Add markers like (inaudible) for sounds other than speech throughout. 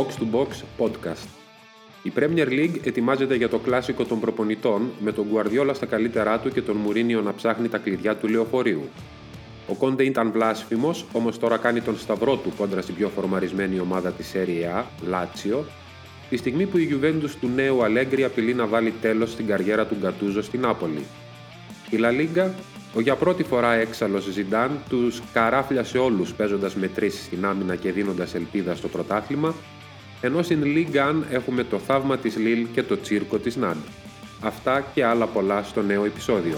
Box to Box Podcast. Η Premier League ετοιμάζεται για το κλάσικο των προπονητών με τον Guardiola στα καλύτερά του και τον Μουρίνιο να ψάχνει τα κλειδιά του λεωφορείου. Ο Κόντε ήταν βλάσφημος, όμως τώρα κάνει τον σταυρό του κόντρα στην πιο φορμαρισμένη ομάδα της Serie A, Λάτσιο, τη στιγμή που η Juventus του νέου Αλέγκρι απειλεί να βάλει τέλος στην καριέρα του Γκατούζο στην Νάπολη. Η La Liga, ο για πρώτη φορά έξαλλος Ζιντάν τους καράφλιασε όλους παίζοντας με τρεις στην άμυνα και δίνοντας ελπίδα στο πρωτάθλημα, ενώ στην Ligue 1 έχουμε το θαύμα της Λίλ και το τσίρκο της Νάντ. Αυτά και άλλα πολλά στο νέο επεισόδιο.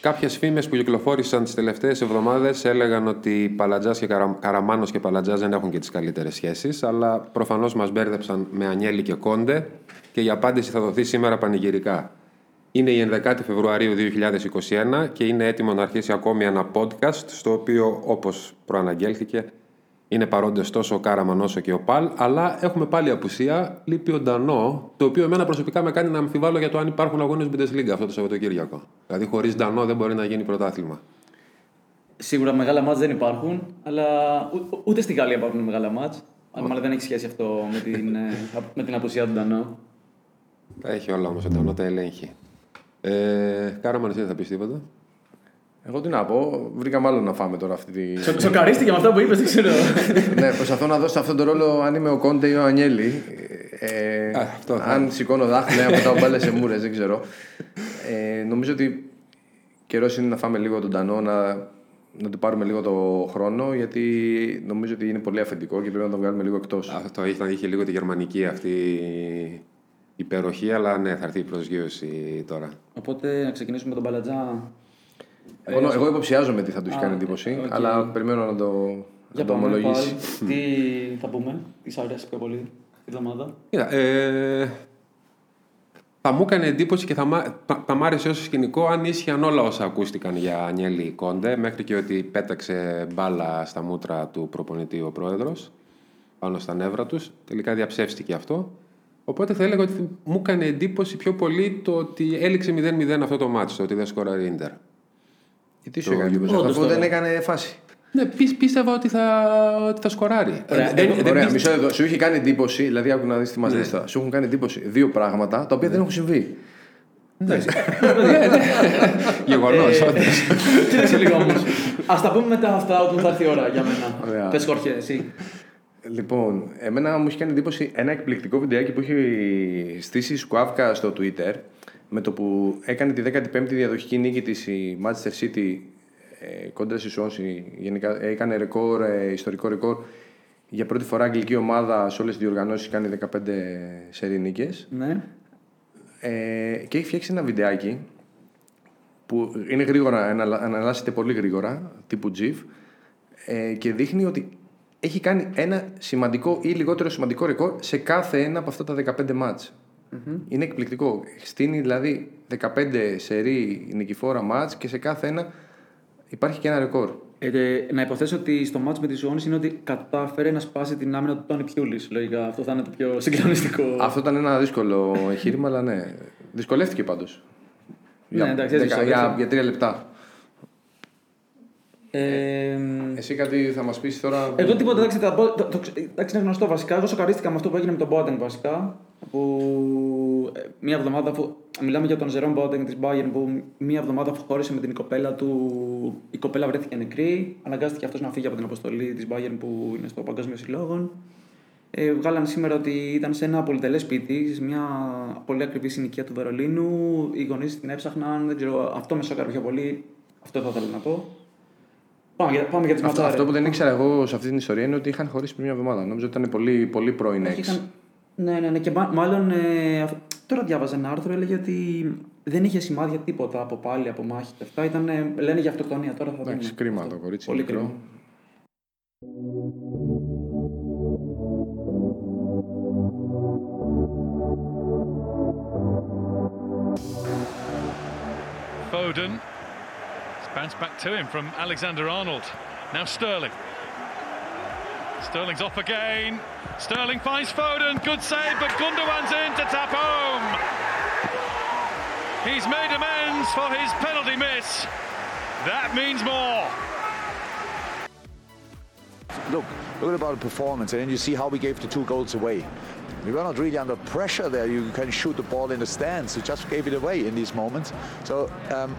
Κάποιες φήμες που κυκλοφόρησαν τις τελευταίες εβδομάδες έλεγαν ότι Παλατζάς και Καρα... Καραμάνος και Παλατζάς δεν έχουν και τις καλύτερες σχέσεις, αλλά προφανώς μας μπέρδεψαν με Ανιέλη και Κόντε και η απάντηση θα δοθεί σήμερα πανηγυρικά. Είναι η 11η Φεβρουαρίου 2021 και είναι έτοιμο να αρχίσει ακόμη ένα podcast στο οποίο όπως προαναγγέλθηκε είναι παρόντες τόσο ο Κάραμαν όσο και ο Παλ, αλλά έχουμε πάλι απουσία. Λείπει ο Ντανό, το οποίο εμένα προσωπικά με κάνει να αμφιβάλλω για το αν υπάρχουν αγώνες Bundesliga αυτό το Σαββατοκύριακο. Δηλαδή, χωρίς Ντανό δεν μπορεί να γίνει πρωτάθλημα. Σίγουρα μεγάλα μάτς δεν υπάρχουν, αλλά ούτε στη Γαλλία υπάρχουν μεγάλα μάτς. Αλλά δεν έχει σχέση αυτό με την, ε, με την απουσία του Ντανό. Τα έχει όλα όμως ο Ντανό, τα ελέγχει. Ε, Κάραμαν, εσύ δεν θα πεις τίποτα; Εγώ τι να πω, βρήκα μάλλον να φάμε τώρα αυτή τη. Σο, σοκαρίστηκε με αυτά που είπες, δεν ξέρω. ναι, προσπαθώ να δώσω αυτόν τον ρόλο αν είμαι ο Κόντε ή ο Ανιέλη. Ε, Α, αυτό, αν σηκώνω δάχτυλα, αν πετάω μπάλες σε μούρες, δεν ξέρω. Ε, νομίζω ότι καιρός είναι να φάμε λίγο τον Τανό, να, να του πάρουμε λίγο το χρόνο, γιατί νομίζω ότι είναι πολύ αφεντικό και πρέπει να τον βγάλουμε λίγο εκτός. Αυτό είχε, είχε λίγο τη γερμανική αυτή υπεροχή, αλλά ναι, θα έρθει η προσγείωση τώρα. Οπότε να ξεκινήσουμε με τον Παλατζά. Εγώ, εγώ υποψιάζομαι τι θα τους έχει κάνει εντύπωση, okay. αλλά περιμένω να το, Για να το ομολογήσεις. τι θα πούμε, τι σου αρέσει πιο πολύ τη εβδομάδα. Κοίτα, ε, θα μου έκανε εντύπωση και θα, θα, θα μ' άρεσε όσο σκηνικό αν ίσχυαν όλα όσα ακούστηκαν για Ανιέλη Κόντε, μέχρι και ότι πέταξε μπάλα στα μούτρα του προπονητή ο πρόεδρος πάνω στα νεύρα τους. Τελικά διαψεύστηκε αυτό. Οπότε θα έλεγα ότι μου έκανε εντύπωση πιο πολύ το ότι έληξε 0-0 αυτό το μάτσο, ότι δεν σκόραρε Ίντερ. Γιατί σου έκανε εντύπωση, αφού δεν έκανε φάση. Ναι, πίστευα ότι θα, ότι θα σκοράρει. Ωραία, δεν, δεν, ωραία μισό εδώ. Σου είχε κάνει εντύπωση, δηλαδή άκου να δεις τι μας ναι. Σου έχουν κάνει εντύπωση δύο πράγματα τα οποία ναι. δεν έχουν συμβεί. Ναι, (laughs) Γεγονός, όντως. Κοίταξε λίγο όμως. Α τα πούμε μετά αυτά όταν θα έρθει η ώρα για μένα. Πες Χόρχε, εσύ. Λοιπόν, εμένα μου έχει κάνει εντύπωση ένα εκπληκτικό βιντεάκι που έχει στήσει η Σκουάφκα στο Twitter με το που έκανε τη 15η διαδοχική νίκη της η Manchester City ε, κόντρα στη Swansea, γενικά έκανε ρεκόρ, ε, ιστορικό ρεκόρ για πρώτη φορά αγγλική ομάδα σε όλες τις διοργανώσεις κάνει 15 σερί νίκες. Ναι. Ε, και έχει φτιάξει ένα βιντεάκι που είναι γρήγορα, αναλάσσεται πολύ γρήγορα, τύπου GIF ε, και δείχνει ότι έχει κάνει ένα σημαντικό ή λιγότερο σημαντικό ρεκόρ σε κάθε ένα από αυτά τα 15 μάτς. Mm-hmm. Είναι εκπληκτικό. Στείνει δηλαδή 15 σερή νικηφόρα μάτς και σε κάθε ένα υπάρχει και ένα ρεκόρ. Ε, να υποθέσω ότι στο μάτς με τη Ζώνης είναι ότι κατάφερε να σπάσει την άμυνα του Τόνι Πιούλης. Λογικά αυτό θα είναι το πιο (laughs) συγκλονιστικό. Αυτό ήταν ένα δύσκολο (laughs) εγχείρημα, αλλά ναι. Δυσκολεύτηκε πάντως. Ναι, για, εντάξει, για, για τρία λεπτά. Ε, Εσύ κάτι θα μας πεις τώρα. Εγώ τίποτα, εντάξει, το, το, το, εντάξει, είναι γνωστό βασικά. Εγώ σοκαρίστηκα με αυτό που έγινε με τον Μπότεν βασικά. Που ε, μία εβδομάδα αφού. Μιλάμε για τον Ζερόν Μπότεν της Bayern που μία εβδομάδα αφού χώρισε με την κοπέλα του. Η κοπέλα βρέθηκε νεκρή. Αναγκάστηκε αυτός να φύγει από την αποστολή της Bayern που είναι στο Παγκόσμιο Συλλόγων. Ε, βγάλαν σήμερα ότι ήταν σε ένα πολυτελέ σπίτι, σε μια πολύ ακριβή συνοικία του Βερολίνου. Οι γονείς την έψαχναν. Δεν ξέρω, αυτό με σώκαρε πιο πολύ. Αυτό θα ήθελα να πω. Πάμε για, πάμε για τις αυτό, αυτό που δεν ήξερα εγώ σε αυτή την ιστορία είναι ότι είχαν χωρίσει πριν μια εβδομάδα. Νομίζω ότι ήταν πολύ, πολύ πρώην έξι. Είχαν... Ναι, ναι, ναι. Και μάλλον ε, τώρα διάβαζα ένα άρθρο, έλεγε ότι δεν είχε σημάδια τίποτα από πάλι από μάχη και αυτά. Ήταν, λένε για αυτοκτονία τώρα. Θα Εντάξει, κρίμα το κορίτσι. Πολύ κρίμα. Foden Bounce back to him from Alexander Arnold. Now Sterling. Sterling's off again. Sterling finds Foden. Good save, but Gundogan's in to tap home. He's made amends for his penalty miss. That means more. Look, look at about the performance, and then you see how we gave the two goals away. We were not really under pressure there. You can shoot the ball in the stands. We just gave it away in these moments. So, um,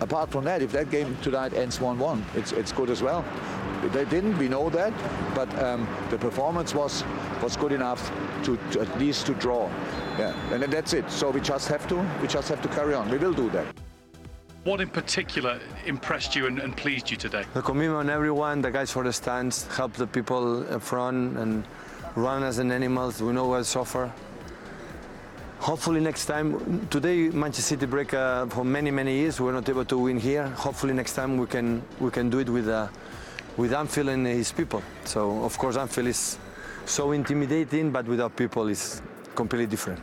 apart from that, if that game tonight ends 1-1, it's it's good as well. They didn't, we know that, but um, the performance was was good enough to, to at least to draw. Yeah, and then that's it. So we just have to we just have to carry on. We will do that. What in particular impressed you and, and pleased you today? The commitment, everyone, the guys for the stands, help the people in front and run as an animals. We know what suffer. Hopefully next time, today Manchester City break uh, for many many years. We're not able to win here. Hopefully next time we can we can do it with uh, with Anfield and his people. So of course Anfield is so intimidating, but without people it's completely different.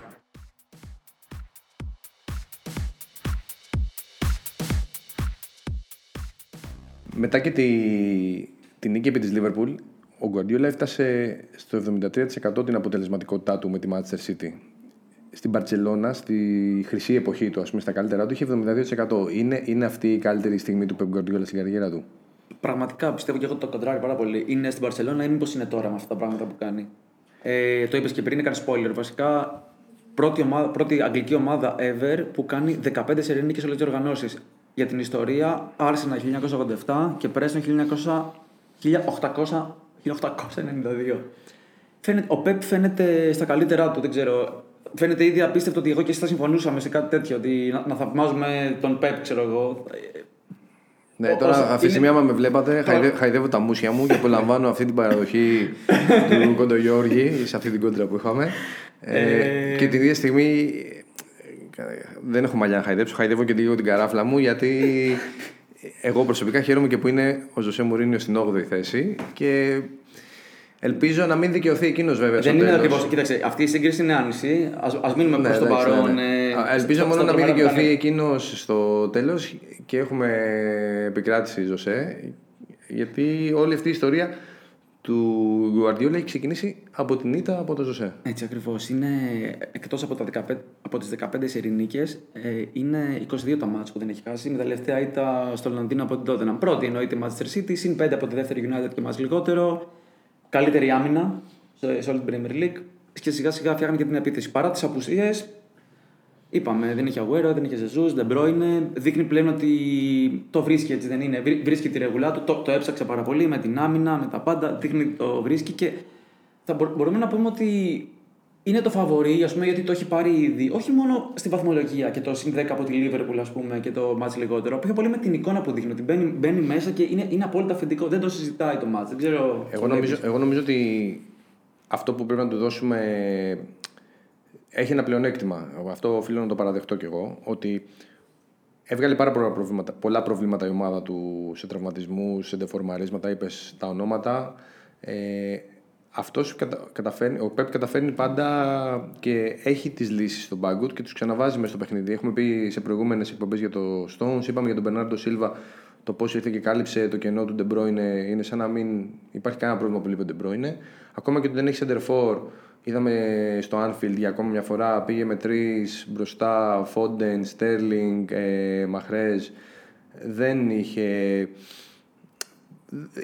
Μετά και τη, τη νίκη επί της Liverpool, ο Guardiola έφτασε στο 73% την αποτελεσματικότητά του με τη Manchester City. Στην Παρτσελώνα, στη χρυσή εποχή του, ας πούμε, στα καλύτερά του, είχε 72%. Είναι, είναι αυτή η καλύτερη στιγμή του Pep Guardiola στην καριέρα του; Πραγματικά πιστεύω και εγώ το κοντράρι πάρα πολύ. Είναι στην Παρσελόνα ή μήπως είναι τώρα με αυτά τα πράγματα που κάνει; Ε, το είπες και πριν, έκανε spoiler. Βασικά, πρώτη, ομάδα, πρώτη αγγλική ομάδα ever που κάνει 15 σερενίκε όλες τις οργανώσεις. Για την ιστορία, Arsenal 1987 και Preston 1800 1892. Φαίνεται, ο Πεπ φαίνεται στα καλύτερά του, δεν ξέρω. Φαίνεται ήδη απίστευτο ότι εγώ και εσύ θα συμφωνούσαμε σε κάτι τέτοιο. Ότι να, να θαυμάζουμε τον Πεπ, ξέρω εγώ. Ναι, Ο- τώρα όσο- αυτή τη στιγμή, είναι- άμα με βλέπατε, χαϊδε, χαϊδεύω τα μουσια μου και απολαμβάνω αυτή την παραδοχή του (laughs) Κοντογιώργη σε αυτή την κόντρα που είχαμε. Ε, Ε, και την ίδια στιγμή ε, δεν έχω μαλλιά να χαϊδέψω, χαϊδεύω και λίγο την καράφλα μου γιατί εγώ προσωπικά χαίρομαι και που είναι ο Ζωσέ Μουρίνιο στην 8η θέση και ελπίζω να μην δικαιωθεί εκείνος βέβαια στο Δεν είναι τέλος. ακριβώ. Κοίταξε, αυτή η σύγκριση είναι άνηση. Α μείνουμε Ναι, προ το εντάξει, παρόν. ναι, ναι. ε, Α, Ελπίζω στο- μόνο στο να μην τρομερό δικαιωθεί πλανήτη. εκείνος στο τέλος και έχουμε επικράτηση Ζωσέ. Γιατί όλη αυτή η ιστορία του Guardiola έχει ξεκινήσει από την ήττα από το Ζωσέ. Έτσι ακριβώς. Είναι εκτός από, τα 15 από τις 15 ειρηνίκε, ε, είναι 22 τα μάτς που δεν έχει χάσει. Με τα τελευταία ήττα στο Λονδίνο από την Tottenham. Πρώτη εννοείται η Manchester City, συν 5 από τη δεύτερη United και μα λιγότερο. Καλύτερη άμυνα σε, σε όλη την Premier League. Και σιγά σιγά φτιάχνει και την επίθεση. Παρά τις απουσίες, είπαμε, δεν έχει Αγουέρο, δεν έχει Ζεζούς, δεν πρώην. Δείχνει πλέον ότι το βρίσκει έτσι, δεν είναι. Βρί- Βρίσκει τη ρεγουλά του, το, το έψαξε πάρα πολύ με την άμυνα, με τα πάντα. Δείχνει το βρίσκει και θα μπο- μπορούμε να πούμε ότι είναι το φαβορή, ας πούμε, γιατί το έχει πάρει ήδη. Όχι μόνο στη βαθμολογία και το συν 10 από τη Liverpool, ας πούμε, και το μάτς λιγότερο. Πιο πολύ με την εικόνα που δείχνει. Ότι μπαίνει, μπαίνει μέσα και είναι, είναι απόλυτα αφεντικό. Δεν το συζητάει το μάτς. Δεν ξέρω. Εγώ το νομίζω, βλέπεις. εγώ νομίζω ότι αυτό που πρέπει να του δώσουμε έχει ένα πλεονέκτημα. Αυτό οφείλω να το παραδεχτώ κι εγώ. Ότι έβγαλε πάρα πολλά προβλήματα, πολλά προβλήματα η ομάδα του σε τραυματισμούς, σε δεφορμαρίσματα. Είπες τα ονόματα. Ε, αυτός κατα, καταφέρνει, ο Πεπ καταφέρνει πάντα και έχει τις λύσεις στον πάγκο του και τους ξαναβάζει μέσα στο παιχνίδι. Έχουμε πει σε προηγούμενες εκπομπές για το Stones, είπαμε για τον Μπερνάρντο Σίλβα το πώς ήρθε και κάλυψε το κενό του De Bruyne είναι σαν να μην υπάρχει κανένα πρόβλημα που λείπει ο De Bruyne. Ακόμα και ότι δεν έχει center for, είδαμε στο Anfield για ακόμα μια φορά πήγε με τρεις μπροστά, Foden, Sterling, ε, Mahrez. Δεν είχε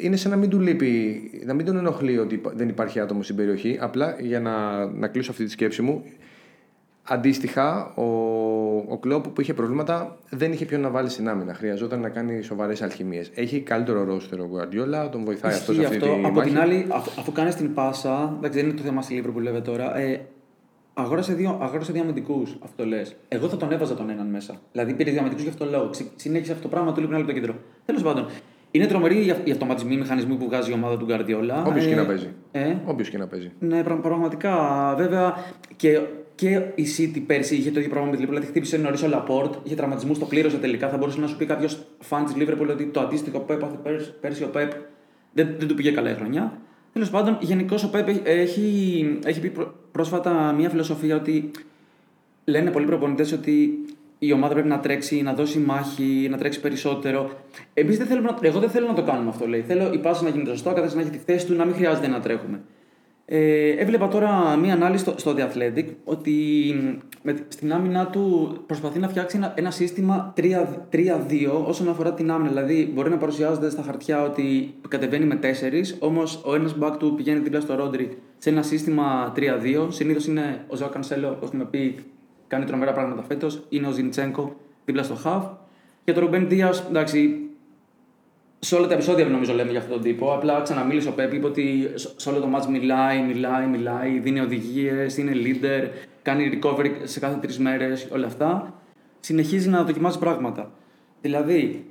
είναι σαν να μην του λείπει, να μην τον ενοχλεί ότι υπα- δεν υπάρχει άτομο στην περιοχή. Απλά για να, να κλείσω αυτή τη σκέψη μου, αντίστοιχα ο, ο Κλόπ που είχε προβλήματα δεν είχε ποιον να βάλει στην άμυνα. Χρειαζόταν να κάνει σοβαρές αλχημίες. Έχει καλύτερο ρόστερο ο Guardiola, τον βοηθάει αυτό σε Ισχύει αυτή αυτό. τη Από μάχη. την άλλη, αφού, αφού κάνεις την πάσα, εντάξει, δεν είναι το θέμα στη Λίβρου που λέμε τώρα. Ε, αγόρασε δύο, αγόρασε δύο αμυντικούς, αυτό λες. Εγώ θα τον έβαζα τον έναν μέσα. Δηλαδή πήρε δύο αμυντικούς γι' αυτό το λόγο. Ξε- Συνέχισε αυτό το πράγμα, του λείπει ένα λεπτό κέντρο. Τέλος πάντων, είναι τρομεροί οι, αυ- οι αυτοματισμοί, οι μηχανισμοί που βγάζει η ομάδα του Γκαρδιόλα. Όποιος και να παίζει. Ε, Όποιος και να παίζει. ναι, πρα- πραγματικά. Βέβαια και, και η City πέρσι είχε το ίδιο πράγμα με τη Liverpool. Δηλαδή χτύπησε νωρίς ο Λαπόρτ, είχε τραυματισμούς, το πλήρωσε τελικά. Θα μπορούσε να σου πει κάποιος φαν της Liverpool ότι το αντίστοιχο που έπαθε πέρσι, πέρσι ο Πεπ δεν, δεν του πήγε καλά η χρονιά. Τέλος πάντων, γενικώς ο Πεπ έχει, έχει, έχει πει πρό- πρόσφατα μια φιλοσοφία ότι λένε πολλοί προπονητές ότι η ομάδα πρέπει να τρέξει, να δώσει μάχη, να τρέξει περισσότερο. Εμείς δεν θέλουμε να, εγώ δεν θέλω να το κάνουμε αυτό, λέει. Θέλω η πάση να γίνεται σωστό, ο καθένα να έχει τη θέση του, να μην χρειάζεται να τρέχουμε. Ε, έβλεπα τώρα μία ανάλυση στο, στο The Athletic ότι με, στην άμυνά του προσπαθεί να φτιάξει ένα, ένα σύστημα 3 3-2 όσον αφορά την άμυνα. Δηλαδή, μπορεί να παρουσιάζεται στα χαρτιά ότι κατεβαίνει με 4, όμως ο ένας back του πηγαίνει δίπλα στο Ρόντρι σε ένα σύστημα 3-2. Συνήθως είναι ο Ζαο Κανσέλο, που έχουμε πει, κάνει τρομερά πράγματα φέτος. Είναι ο Ζιντσέγκο δίπλα στο Χαβ. Και το Ρουμπέν Δία, εντάξει, σε όλα τα επεισόδια νομίζω λέμε για αυτόν τον τύπο. Απλά ξαναμίλησε ο Πέπ, είπε ότι σε όλο το μάτς μιλάει, μιλάει, μιλάει, δίνει οδηγίες, είναι leader, κάνει recovery σε κάθε τρεις μέρες, όλα αυτά. Συνεχίζει να δοκιμάζει πράγματα. Δηλαδή,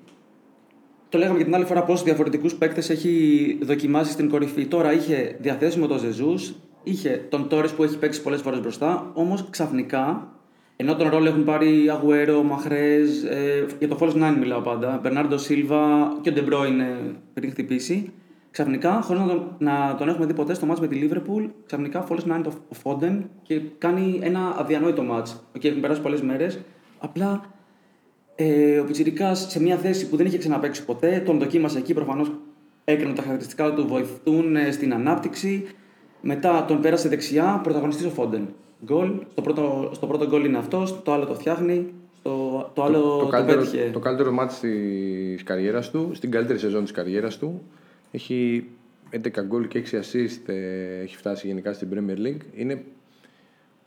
το λέγαμε και την άλλη φορά πόσους διαφορετικούς παίκτες έχει δοκιμάσει στην κορυφή. Τώρα είχε διαθέσιμο τον Ζεζού, είχε τον Τόρε που έχει παίξει πολλές φορές μπροστά, όμως ξαφνικά ενώ τον ρόλο έχουν πάρει Αγουέρο, Μαχρές, ε, για το False 9 μιλάω πάντα, Μπερνάρντο Σίλβα και ο Ντεμπρόινε πριν χτυπήσει. Ξαφνικά, χωρίς να, τον, να τον έχουμε δει ποτέ στο μάτς με τη Λίβερπουλ, ξαφνικά False 9 το Φόντεν και κάνει ένα αδιανόητο μάτς. Και έχουν περάσει πολλές μέρες. Απλά ε, ο Πιτσυρικά σε μια θέση που δεν είχε ξαναπέξει ποτέ, τον δοκίμασε εκεί προφανώς έκανε τα χαρακτηριστικά του βοηθούν ε, στην ανάπτυξη. Μετά τον πέρασε δεξιά, πρωταγωνιστής ο Φόντεν γκολ. Στο πρώτο, στο πρώτο γκολ είναι αυτός, το άλλο το φτιάχνει. Το, το άλλο το, το, καλύτερο, πέτυχε. Το καλύτερο μάτι της καριέρας του, στην καλύτερη σεζόν της καριέρας του. Έχει 11 γκολ και 6 assist ε, έχει φτάσει γενικά στην Premier League. Είναι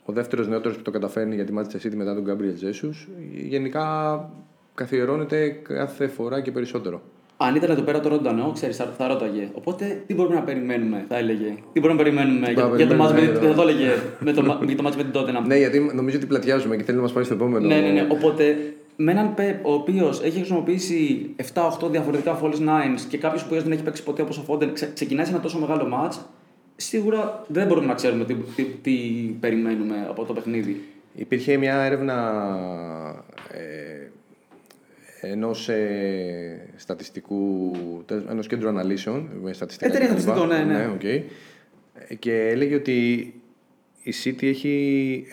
ο δεύτερος νεότερος που το καταφέρνει για τη Manchester City μετά τον Gabriel Jesus. Γενικά καθιερώνεται κάθε φορά και περισσότερο. Αν ήταν εδώ πέρα το ροντανό, ξέρεις, θα, θα ρώταγε. Οπότε τι μπορούμε να περιμένουμε, θα έλεγε. Τι μπορούμε να περιμένουμε για, για, το μάτς με την. Θα το έλεγε με το, για το μάτς με την τότε. Ναι, γιατί νομίζω ότι πλατιάζουμε και θέλει να μας πάει στο επόμενο. Ναι, ναι, ναι. Οπότε με έναν Πεπ ο οποίος έχει χρησιμοποιήσει 7-8 διαφορετικά false nines και κάποιος που δεν έχει παίξει ποτέ όπως ο Φόντεν ξε, ξεκινάει σε ένα τόσο μεγάλο match, σίγουρα δεν μπορούμε να ξέρουμε τι, τι, τι περιμένουμε από το παιχνίδι. Υπήρχε μια έρευνα ε, ενός ε, στατιστικού, ενός κέντρου αναλύσεων με στατιστικά. Εταιρεία στατιστικών, ναι, ναι. ναι okay. Και έλεγε ότι η City έχει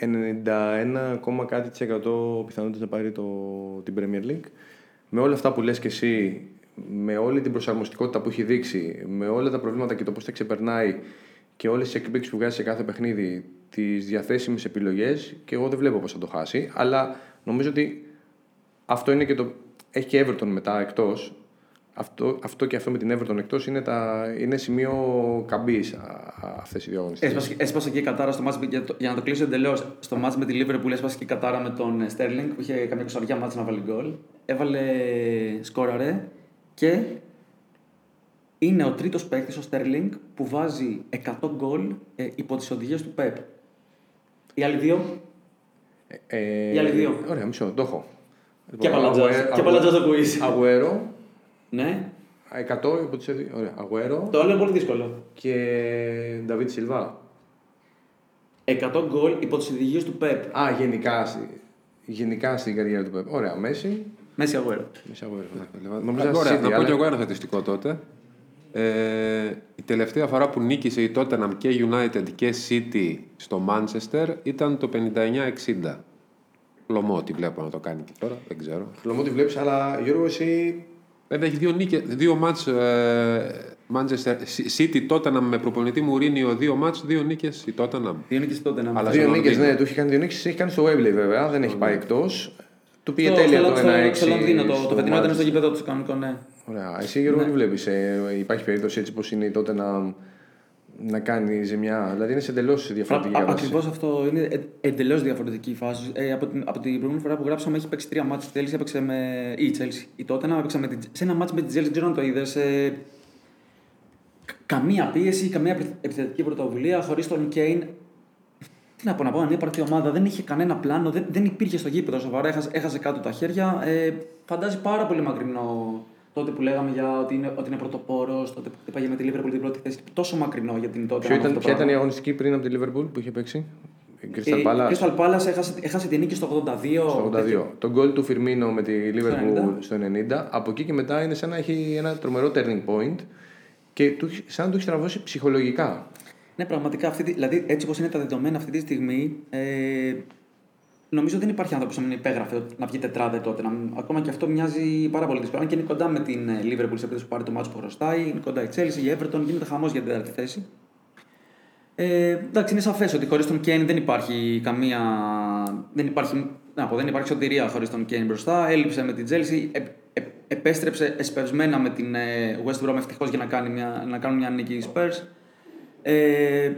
91, κάτι της εκατό πιθανότητες να πάρει το, την Premier League. Με όλα αυτά που λες και εσύ, με όλη την προσαρμοστικότητα που έχει δείξει, με όλα τα προβλήματα και το πώς τα ξεπερνάει και όλες τις εκπλήξεις που βγάζει σε κάθε παιχνίδι, τις διαθέσιμες επιλογές και εγώ δεν βλέπω πώς θα το χάσει, αλλά νομίζω ότι αυτό είναι και το έχει και Everton μετά εκτός. Αυτό, αυτό και αυτό με την Everton εκτός είναι, είναι σημείο καμπής αυτές οι δύο αγωνιστέ. Έσπασε, και η κατάρα στο μάτς, για, για να το κλείσω εντελώς. Στο μάτς με τη Liverpool έσπασε και η κατάρα με τον Sterling που είχε καμιά κοσαριά μάτς να βάλει γκολ. Έβαλε σκόραρε και είναι ο τρίτος παίκτης, ο Sterling, που βάζει 100 γκολ ε, υπό τις οδηγίες του Pep. Οι άλλοι δύο; Ε, ε, Οι άλλοι δύο. Ωραία, μισό, το έχω. Και παλατζά το quiz. Αγουέρο. Ναι. 100 από τι Ωραία. Αγουέρο. Το άλλο είναι πολύ δύσκολο. Και Νταβίτ Σιλβά. 100 γκολ υπό τις οδηγίες του Πεπ. Α, γενικά, γενικά στην καριέρα του Πεπ. Ωραία, Μέση. Μέση Αγουέρο. Μέση Αγουέρο. Ωραία, να πω κι εγώ ένα θετικό τότε. Ε, η τελευταία φορά που νίκησε η Tottenham και United και City στο Manchester ήταν το 59-60. Φλωμό τι βλέπω να το κάνει και τώρα, δεν ξέρω. Φλωμό τι βλέπεις, αλλά Γιώργο, εσύ. Βέβαια έχει δύο, νίκες, δύο μάτς ε, Manchester City Tottenham με προπονητή Μουρίνιο, δύο μάτς, δύο νίκες η Tottenham. Δύο νίκες η Tottenham. Αλλά δύο νίκες, ναι, του έχει κάνει δύο νίκες, έχει κάνει στο Webley βέβαια, δεν έχει πάει εκτός. Του πήγε τέλεια το 1-6. Στο Λονδίνο, το, το φετινό ήταν στο γήπεδο του κανονικό, ναι. Ωραία. Εσύ Γιώργο, ναι. τι βλέπεις, ε, υπάρχει περίπτωση έτσι πώ είναι η Tottenham να κάνει ζημιά. Δηλαδή είναι σε εντελώς διαφορετική κατάσταση. Ακριβώς αυτό είναι εντελώς διαφορετική φάση. Ε, από, την, από την προηγούμενη φορά που γράψαμε έχει παίξει τρία μάτια στη Chelsea, έπαιξε με. ή Chelsea. Η τότε να έπαιξε με την, σε ένα μάτσο με την Chelsea, δεν ξέρω αν το είδες. Ε, καμία πίεση, καμία επιθετική πρωτοβουλία, χωρίς τον Κέιν. Τι να πω, να πω, ανύπαρκτη ομάδα, δεν είχε κανένα πλάνο, δεν, δεν υπήρχε στο γήπεδο σοβαρά, έχασε, έχασε κάτω τα χέρια. Ε, φαντάζει πάρα πολύ μακρινό τότε που λέγαμε για ότι είναι, ότι είναι πρωτοπόρος, τότε που χτύπαγε με τη Λίβερπουλ την πρώτη θέση. Τόσο μακρινό για την τότε. Ποιο ήταν, ποια ήταν η αγωνιστική πριν από τη Λίβερπουλ που είχε παίξει; Η Crystal Palace. Η Crystal Palace έχασε, έχασε την νίκη στο 82. Στο 82. Το γκολ του Φιρμίνο με τη Liverpool στο 90. Από εκεί και μετά είναι σαν να έχει ένα τρομερό turning point και του, σαν να του έχει τραβώσει ψυχολογικά. Ναι, πραγματικά. Αυτή, δηλαδή, έτσι όπως είναι τα δεδομένα αυτή τη στιγμή, ε, Νομίζω δεν υπάρχει άνθρωπος που να μην υπέγραφε να βγει τετράδα τότε. Να, ακόμα και αυτό μοιάζει πάρα πολύ δύσκολο. Αν και είναι κοντά με την ε, Liverpool σε περίπτωση που πάρει το ματς που χρωστάει, είναι κοντά η Chelsea, η Everton, γίνεται χαμός για την τέταρτη θέση. Ε, εντάξει, είναι σαφές ότι χωρίς τον Κέιν δεν υπάρχει καμία. Δεν υπάρχει, να πω, δεν υπάρχει σωτηρία χωρίς τον Κέιν μπροστά. Έλειψε με την Τσέλσι. Ε, ε, επέστρεψε εσπευσμένα με την ε, West Brom ευτυχώς για να, κάνει μια, να κάνουν μια νίκη Spurs. Ε,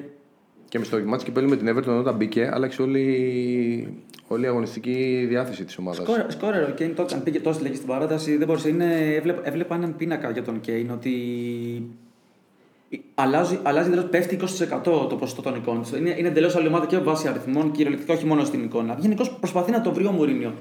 και μες στο μάτς κυπέλου με την Everton όταν μπήκε, άλλαξε όλη, όλη η αγωνιστική διάθεση της ομάδας. Σκόρερ, ο Κέιν τότε, αν πήγε τόσο λέγει στην παράταση, δεν μπορούσε. Είναι, έβλεπα, έβλεπα έναν πίνακα για τον Κέιν ότι αλλάζει, αλλάζει εντελώς, πέφτει 20% το ποσοστό των εικόνων. Είναι, είναι εντελώς άλλη ομάδα και βάσει αριθμών, κυριολεκτικά όχι μόνο στην εικόνα. Γενικώς προσπαθεί να το βρει ο Μουρίνιο.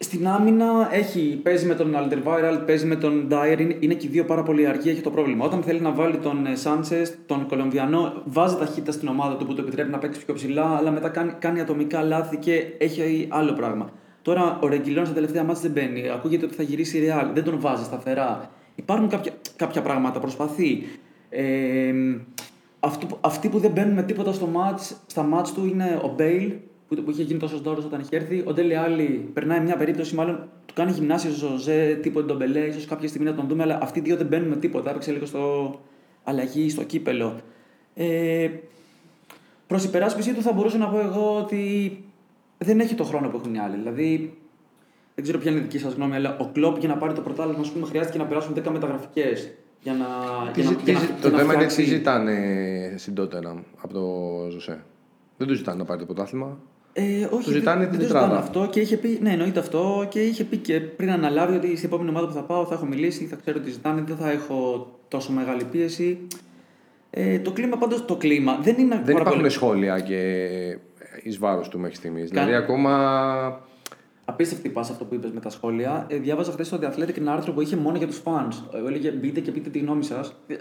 Στην άμυνα έχει, παίζει με τον Alderweireld, παίζει με τον Dyer, είναι, είναι και οι δύο πάρα πολύ αργοί, έχει το πρόβλημα. Όταν θέλει να βάλει τον Σάντσε, τον Κολομβιανό, βάζει ταχύτητα στην ομάδα του που του επιτρέπει να παίξει πιο ψηλά, αλλά μετά κάνει, κάνει ατομικά λάθη και έχει άλλο πράγμα. Τώρα ο Ρεγκιλόν στα τελευταία ματς δεν μπαίνει. Ακούγεται ότι θα γυρίσει η Real, δεν τον βάζει σταθερά. Υπάρχουν κάποια, κάποια πράγματα, προσπαθεί. Ε, αυτό, αυτοί που δεν μπαίνουν με τίποτα στο ματς, στα ματς του είναι ο Μπέιλ, που, που είχε γίνει τόσος ντόρος όταν είχε έρθει. Ο Ντέλε Άλι περνάει μια περίπτωση, μάλλον του κάνει γυμνάσιο ο Ζωζέ, τύπο Ντομπελέ, ίσως κάποια στιγμή να τον δούμε, αλλά αυτοί οι δύο δεν μπαίνουν με τίποτα. Έπαιξε λίγο στο αλλαγή, στο κύπελο. Ε, Προς υπεράσπιση του θα μπορούσα να πω εγώ ότι δεν έχει το χρόνο που έχουν οι άλλοι. Δηλαδή δεν ξέρω ποια είναι η δική σας γνώμη, αλλά ο Κλόπ για να πάρει το πρωτάθλημα πούμε, χρειάστηκε να περάσουν 10 μεταγραφικές. Για να, τι, για τι, να, το θέμα είναι τι ζητάνε στην Τότερα από το Ζωσέ. Δεν του ζητάνε να πάρει το πρωτάθλημα. Ε, όχι, του ζητάνε δεν, την τετράδα. αυτό και είχε πει, ναι, εννοείται αυτό και είχε πει και πριν αναλάβει ότι στην επόμενη ομάδα που θα πάω θα έχω μιλήσει, θα ξέρω τι ζητάνε, δεν θα έχω τόσο μεγάλη πίεση. Ε, το κλίμα πάντω το κλίμα δεν είναι. Δεν υπάρχουν πολύ... σχόλια και εις βάρος του μέχρι στιγμής. Κα... Δηλαδή ακόμα Απίστευτη πάσα αυτό που είπες με τα σχόλια. Ε, διάβαζα χθες στο The Athletic ένα άρθρο που είχε μόνο για τους fans. Ε, έλεγε μπείτε και πείτε τη γνώμη σας. Ε,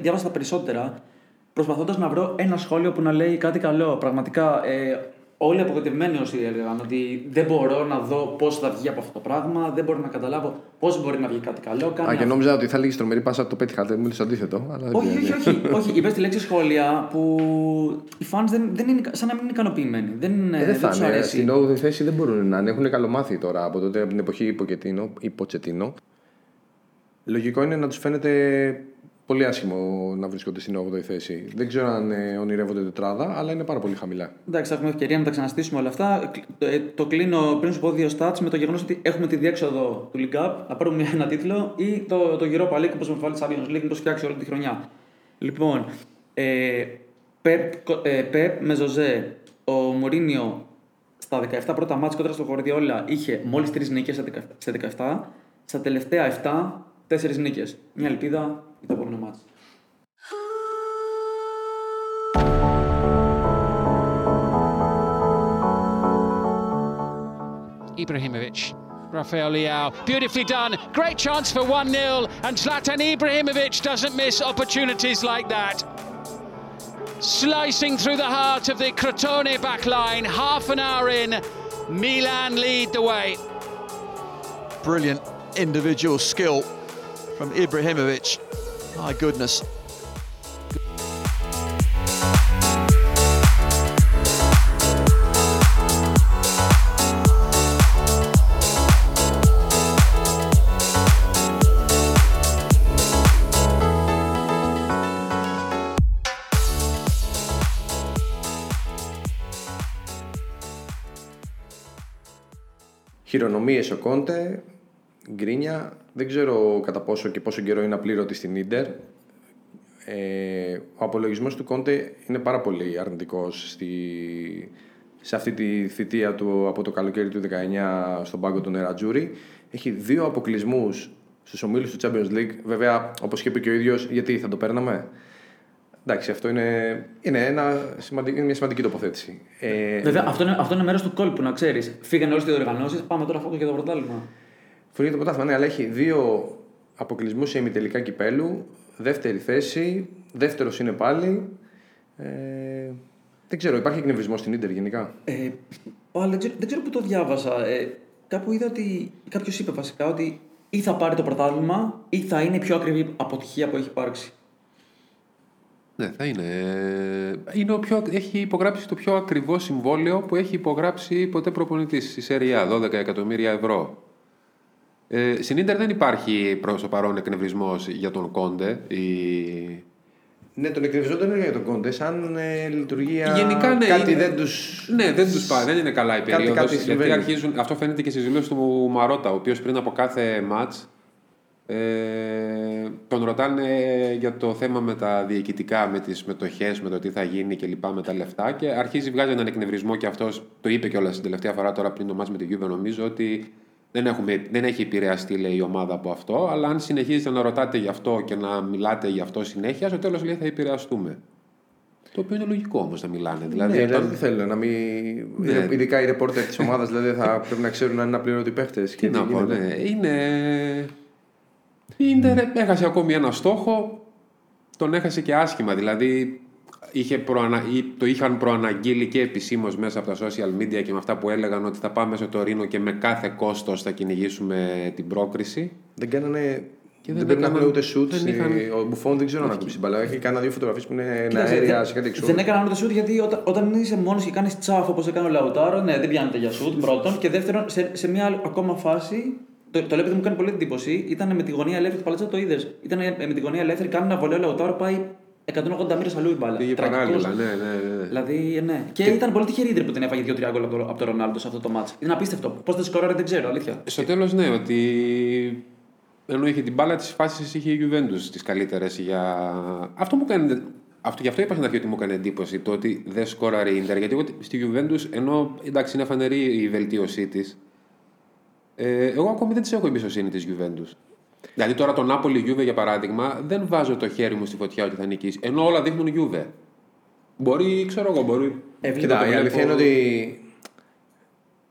διάβασα τα περισσότερα προσπαθώντας να βρω ένα σχόλιο που να λέει κάτι καλό. Πραγματικά ε, όλοι απογοητευμένοι όσοι έλεγαν ότι δεν μπορώ να δω πώς θα βγει από αυτό το πράγμα, δεν μπορώ να καταλάβω πώς μπορεί να βγει κάτι καλό. Κάνει Α, και νόμιζα ότι θα λέγει τρομερή πάσα το πέτυχα, δεν μου το αντίθετο. Αλλά όχι, όχι, όχι, όχι. Είπες τη λέξη σχόλια που οι fans δεν, δεν είναι, σαν να μην είναι ικανοποιημένοι. Δεν, ε, δεν, θα είναι. Στην 8η θέση δεν μπορούν να είναι. Έχουν καλομάθει τώρα από τότε από την εποχή Υποτσετίνο. Λογικό είναι να τους φαίνεται πολύ άσχημο να βρίσκονται στην 8η θέση. Δεν ξέρω αν ε, ονειρεύονται τετράδα, αλλά είναι πάρα πολύ χαμηλά. Εντάξει, θα έχουμε ευκαιρία να τα ξαναστήσουμε όλα αυτά. Ε, το κλείνω πριν σου πω δύο stats με το γεγονός ότι έχουμε τη διέξοδο του League Cup, να πάρουμε ένα τίτλο ή το, το Europa League, όπως με βάλει Champions League, το φτιάξει όλη τη χρονιά. Λοιπόν, ε, Πεπ, με Ζωζέ, ο Μωρίνιο στα 17 πρώτα μάτια κόντρα στο Χορδιόλα είχε μόλις 3 νίκες στα 17. Στα τελευταία 7, 4 νίκε. Μια ελπίδα για το επόμενο μάτς. Ibrahimovic. Rafael Leao, beautifully done. Great chance for 1 0, and Zlatan Ibrahimovic doesn't miss opportunities like that. Slicing through the heart of the Crotone backline, half an hour in, Milan lead the way. Brilliant individual skill from Ibrahimovic. My goodness. Χειρονομίες ο Κόντε, γκρίνια, δεν ξέρω κατά πόσο και πόσο καιρό είναι απλήρωτη στην Ίντερ. Ε, ο απολογισμός του Κόντε είναι πάρα πολύ αρνητικός στη, σε αυτή τη θητεία του από το καλοκαίρι του 19 στον πάγκο του Νερατζούρι. Έχει δύο αποκλεισμούς στους ομίλους του Champions League. Βέβαια, όπως είπε και ο ίδιος, γιατί θα το παίρναμε. Εντάξει, αυτό είναι, είναι, ένα σημαντικ, είναι μια σημαντική τοποθέτηση. Ε, Βέβαια, αυτό είναι, αυτό είναι μέρος του κόλπου, να ξέρεις. Φύγανε όλες οι διοργανώσεις, πάμε τώρα αυτό για το πρωτάθλημα. Φύγανε το πρωτάθλημα, ναι, αλλά έχει δύο αποκλεισμούς σε ημιτελικά κυπέλου, δεύτερη θέση, δεύτερος είναι πάλι. Ε, δεν ξέρω, υπάρχει εκνευρισμό στην Ιντερ γενικά; Ε, δεν, ξέρω, δεν ξέρω που το διάβασα. Ε, κάπου είδα ότι κάποιος είπε βασικά ότι ή θα πάρει το πρωτάθλημα ή θα είναι η πιο ακριβή αποτυχία που έχει υπάρξει. Ναι, θα είναι. είναι ο πιο, έχει υπογράψει το πιο ακριβό συμβόλαιο που έχει υπογράψει ποτέ προπονητής στη ΣΕΡΙΑ, 12 εκατομμύρια ευρώ. Ε, στην Ίντερ δεν υπάρχει προς το παρόν εκνευρισμός για τον Κόντε ή Ναι, τον εκνευριζόταν δεν είναι για τον Κόντε, σαν ε, λειτουργία. Γενικά ναι, κάτι είναι- δεν του. Ναι, δεν τους πάει, δεν είναι καλά η Κάτι- περίοδος, κάτι γιατί συμβαίνει. αρχίζουν, αυτό φαίνεται και στις δηλώσεις του Μαρότα, ο οποίος πριν από κάθε ματ ε, τον ρωτάνε για το θέμα με τα διοικητικά, με τις μετοχές, με το τι θα γίνει κλπ. με τα λεφτά και αρχίζει βγάζει έναν εκνευρισμό και αυτός το είπε κιόλας την τελευταία φορά τώρα πριν το μάτς με την Juve νομίζω ότι δεν, έχουμε, δεν έχει επηρεαστεί λέει, η ομάδα από αυτό, αλλά αν συνεχίζετε να ρωτάτε γι' αυτό και να μιλάτε γι' αυτό συνέχεια, στο τέλος λέει θα επηρεαστούμε. Το οποίο είναι λογικό όμως να μιλάνε. Δηλαδή, Ναι, όταν- δηλαδή δεν θέλουν να μην. Ναι. Ειδικά οι ρεπόρτερ της ομάδας δηλαδή θα πρέπει να ξέρουν αν είναι απλήρωτοι παίχτες. Τι να πω, ναι. Είναι. Είναι, ρε, έχασε ακόμη ένα στόχο, τον έχασε και άσχημα. Δηλαδή, είχε προανα... ή- το είχαν προαναγγείλει και επισήμως μέσα από τα social media και με αυτά που έλεγαν ότι θα πάμε στο Τωρίνο και με κάθε κόστος θα κυνηγήσουμε την πρόκριση. Δεν κάνανε. δεν δεν πρέπει να έκαναν- έχουν ούτε shoot. δεν είχαν- Ο Μπουφόν δεν ξέρω να ακούσει μπαλά. Έχει κάνει δύο φωτογραφίες που είναι Κοίταξε, αέρια δεν- σε κάτι εξού. Δεν έκαναν ούτε σουτ γιατί όταν, όταν είσαι μόνος και κάνεις τσάφ όπως έκανε ο Λαουτάρο, ναι, δεν πιάνεται για σουτ πρώτον. Και δεύτερον, σε, σε μια άλλη- ακόμα φάση, το, το λέω επειδή μου κάνει πολύ εντύπωση, ήταν με τη γωνία ελεύθερη του Παλάτσα το είδες. Ήταν με τη γωνία ελεύθερη, κάνει ένα βολέο Λαουτάρο, πάει 180 μοίρες αλλού η μπάλα. Πήγε Τραγικός. παράλληλα, ναι, ναι, ναι. Δηλαδή, ναι. Και, ήταν πολύ τυχερή η Ίντερ που την έφαγε 2-3 γκολ από το- από τον Ρονάλντο σε αυτό το μάτσο. Είναι απίστευτο. Πώς δεν σκοράρε δεν ξέρω, αλήθεια. Στο τέλος, ναι, ότι ενώ είχε την μπάλα τη φάση είχε η Juventus τις καλύτερες για. Αυτό μου κάνει. Αυτό, γι' αυτό είπα στην αρχή ότι μου έκανε εντύπωση το ότι δεν σκόραρε η Ιντερ. Γιατί εγώ στη Juventus, ενώ εντάξει είναι φανερή η βελτίωσή της, ε, εγώ ακόμη δεν της έχω εμπιστοσύνη της Juventus. Δηλαδή τώρα το Νάπολη Juve για παράδειγμα, δεν βάζω το χέρι μου στη φωτιά ότι θα νικήσει. Ενώ όλα δείχνουν Juve. Μπορεί, ξέρω εγώ, μπορεί. Έβλεπα Κοίτα, το η βλέπω- αλήθεια είναι ότι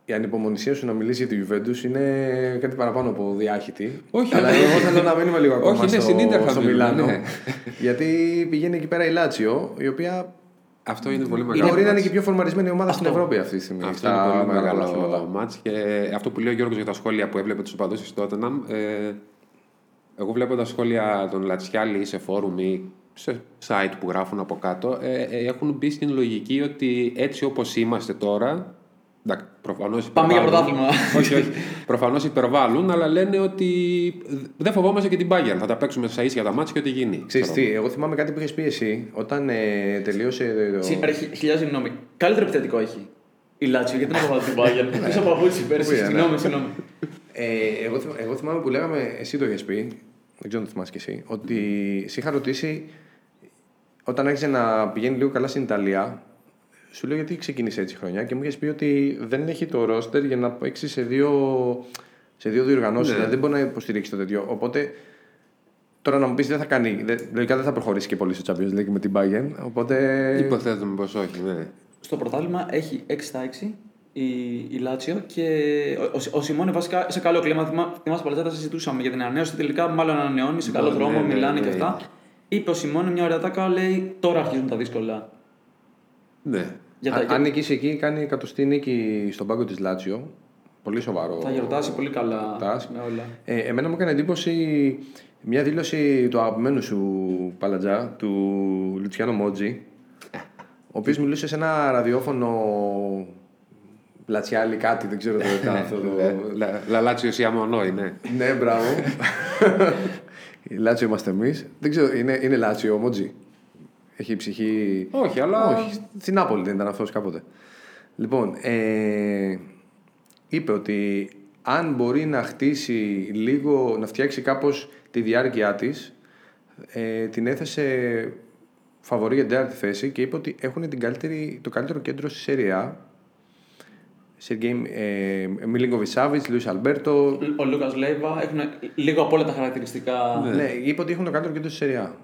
η ανυπομονησία σου να μιλήσει για τη Juventus είναι κάτι παραπάνω από διάχυτη. Όχι, αλλά αλλά- εγώ θέλω να μείνουμε λίγο ακόμα Όχι, ναι, στο, στην Ίντερ θα στο μείνουμε, Μιλάνο. ναι. Γιατί πηγαίνει εκεί πέρα η Λάτσιο, η οποία Αυτό είναι πολύ μεγάλο. μπορεί να είναι μάτς. και η πιο φορμαρισμένη ομάδα στην Αυτό. Ευρώπη αυτή τη στιγμή. Αυτό στα είναι πολύ μεγάλα μεγάλο πρωταθλήματα. μάτς και αυτό που λέει ο Γιώργος για τα σχόλια που έβλεπε τους οπαδούς της Tottenham ε, εγώ βλέπω τα σχόλια των Λατσιάλη ή σε φόρουμ ή σε site που γράφουν από κάτω ε, ε, έχουν μπει στην λογική ότι έτσι όπως είμαστε τώρα εντάξει, προφανώς Πάμε για υπερβάλλουν. πρωτάθλημα. όχι, όχι. Προφανώς υπερβάλλουν, αλλά λένε ότι δεν φοβόμαστε και την Bayern. Θα τα παίξουμε στα ίσια τα μάτια και ό,τι γίνει. Ξέρεις Ξέρω τι, εγώ θυμάμαι κάτι που είχες πει εσύ όταν ε, τελείωσε. Το... Συ- ρε, χι- Χιλιάδε συγγνώμη. Καλύτερο επιθετικό έχει. Η Λάτσιο, γιατί δεν έχω βάλει την Bayern. Πίσω από παπούτσι πέρσι. Πού είναι, Συγγνώμη, ναι. συγγνώμη. Ε, εγώ, θυμ- εγώ θυμάμαι που λέγαμε, εσύ το είχες πει, δεν ξέρω αν το θυμάσαι κι εσύ, ότι σε είχα ρωτήσει όταν άρχισε να πηγαίνει λίγο καλά στην Ιταλία, σου λέω γιατί ξεκίνησε έτσι η χρονιά και μου είχες πει ότι δεν έχει το ρόστερ για να παίξει σε δύο, σε δύο διοργανώσεις. Ναι. Δηλαδή δεν μπορεί να υποστηρίξει το τέτοιο. Οπότε τώρα να μου πεις δεν θα κάνει. Δεν, λογικά δεν θα προχωρήσει και πολύ στο Champions League με την Bayern. Οπότε. Υποθέτουμε πως όχι, ναι. Στο πρωτάθλημα έχει 6 στα 6 η, η Λάτσιο και ο, ο, ο Σιμώνε βασικά σε καλό κλίμα. Θυμά, θυμάσαι παλιά τα συζητούσαμε για την ανανέωση. Τελικά μάλλον ανανεώνει σε καλό Ναι, δρόμο, ναι, μιλάνε ναι, και ναι. αυτά. Είπε ο Σιμώνε μια ωραία τάκα, λέει τώρα αρχίζουν τα δύσκολα. ναι. Για τα, αν, για- αν νικήσει εκεί, κάνει εκατοστή νίκη στον πάγκο της Λάτσιο. Πολύ σοβαρό. θα γιορτάσει πολύ καλά Τάς. με όλα. Ε, εμένα μου έκανε εντύπωση μια δήλωση του αγαπημένου σου Παλατζά, του Λουτσιάνο Μότζι, ο οποίος μιλούσε σε ένα ραδιόφωνο Λατσιάλι κάτι, δεν ξέρω το αυτό το... Λα- Λαλάτσιο Σιαμονόη, ναι. ναι, μπράβο. Η (laughs) Λάτσιο είμαστε εμείς. Δεν ξέρω, είναι, είναι Λάτσιο ο Μότζι. Έχει ψυχή... Όχι, αλλά- Όχι, στην Νάπολη δεν ήταν αυτός κάποτε. Λοιπόν, ε, είπε ότι αν μπορεί να χτίσει λίγο, να φτιάξει κάπως τη διάρκεια της, ε, την έθεσε φαβορή για την τέταρτη θέση και είπε ότι έχουν την καλύτερη, το καλύτερο κέντρο στη Σεριά. Σεργέη ε, Μιλίνκοβιτ Σάβιτ, Λουί Αλμπέρτο. Ο Λούκας Λέιβα έχουν λίγο από όλα τα χαρακτηριστικά. Ναι, είπε ότι έχουν το καλύτερο κέντρο στη Σεριά.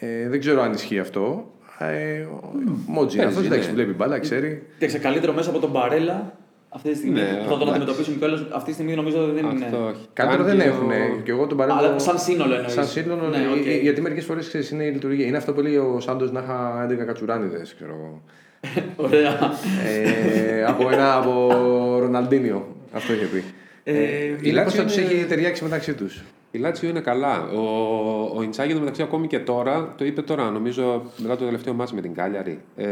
Ε, δεν ξέρω αν ισχύει αυτό. Ε, ο Μότζι είναι παίζει, αυτό, εντάξει, ναι. βλέπει μπάλα, ξέρει. Κοίταξε, καλύτερο μέσα από τον Μπαρέλα αυτή τη στιγμή Ναι, που θα τον εντάξει. αντιμετωπίσουν κιόλας. Αυτή τη στιγμή νομίζω δεν είναι. Αυτό όχι. Καλύτερο Αν δεν και έχουν. ο- Και εγώ τον παρέμβω. Αλλά σαν σύνολο εννοείς. Σαν σύνολο, Ναι, ναι, οκ. ε, γιατί μερικές φορές είναι η λειτουργία. Είναι αυτό που λέει ο Σάντος να είχα 11 κατσουράνιδες, ξέρω εγώ. (laughs) Ωραία. ε, από ένα από Ροναλντίνιο. Αυτό είχε πει. Ε, Ε, είναι πώ Λάτσιο θα τους είναι- έχει ταιριάξει μεταξύ τους. Η Λάτσιο είναι καλά. Ο, ο Ιντσάγη μεταξύ ακόμη και τώρα, το είπε τώρα, νομίζω μετά το τελευταίο μάτς με την Κάλιαρη. Ε,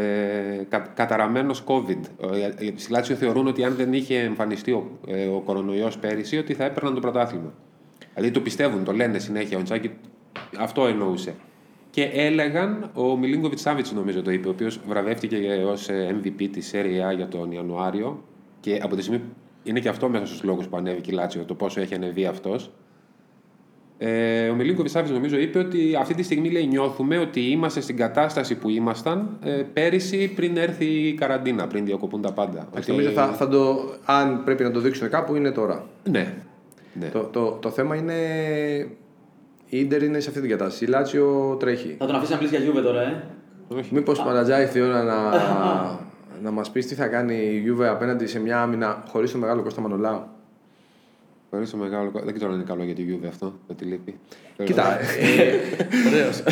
κα, καταραμένος COVID. Ε, Στη Λάτσιο θεωρούν ότι αν δεν είχε εμφανιστεί ο, ε, ο κορονοϊός πέρυσι, ότι θα έπαιρναν το πρωτάθλημα. Δηλαδή το πιστεύουν, το λένε συνέχεια. Ο Ιντσάγη αυτό εννοούσε. Και έλεγαν, ο Μιλίνκοβιτς Σάβιτ νομίζω το είπε, ο οποίος βραβεύτηκε ως MVP τη Serie A για τον Ιανουάριο. Και από τη στιγμή είναι και αυτό μέσα στους λόγους που ανέβηκε η Λάτσιο, το πόσο έχει ανεβεί αυτός. Ε, ο Μιλίνκοβιτς Σάβιτ νομίζω είπε ότι αυτή τη στιγμή λέει, νιώθουμε ότι είμαστε στην κατάσταση που ήμασταν ε, πέρυσι πριν έρθει η καραντίνα, πριν διακοπούν τα πάντα. Ότι... Νομίζω θα, θα το, αν πρέπει να το δείξουν κάπου είναι τώρα. Ναι. ναι. Το, το, το θέμα είναι η Ιντερ είναι σε αυτή την κατάσταση. Η Λάτσιο τρέχει. Θα τον αφήσει να μιλήσει για Juve τώρα, ε. Μήπως παρατζάει ήρθε η ώρα να, (laughs) να μας πεις τι θα κάνει η Juve απέναντι σε μια άμυνα χωρίς τον μεγάλο Κώστα Μανολά. Χωρίς τον μεγάλο Δεν ξέρω αν είναι καλό για τη Juve αυτό, με τη λύπη. Κοίτα. (laughs) Ωραίος.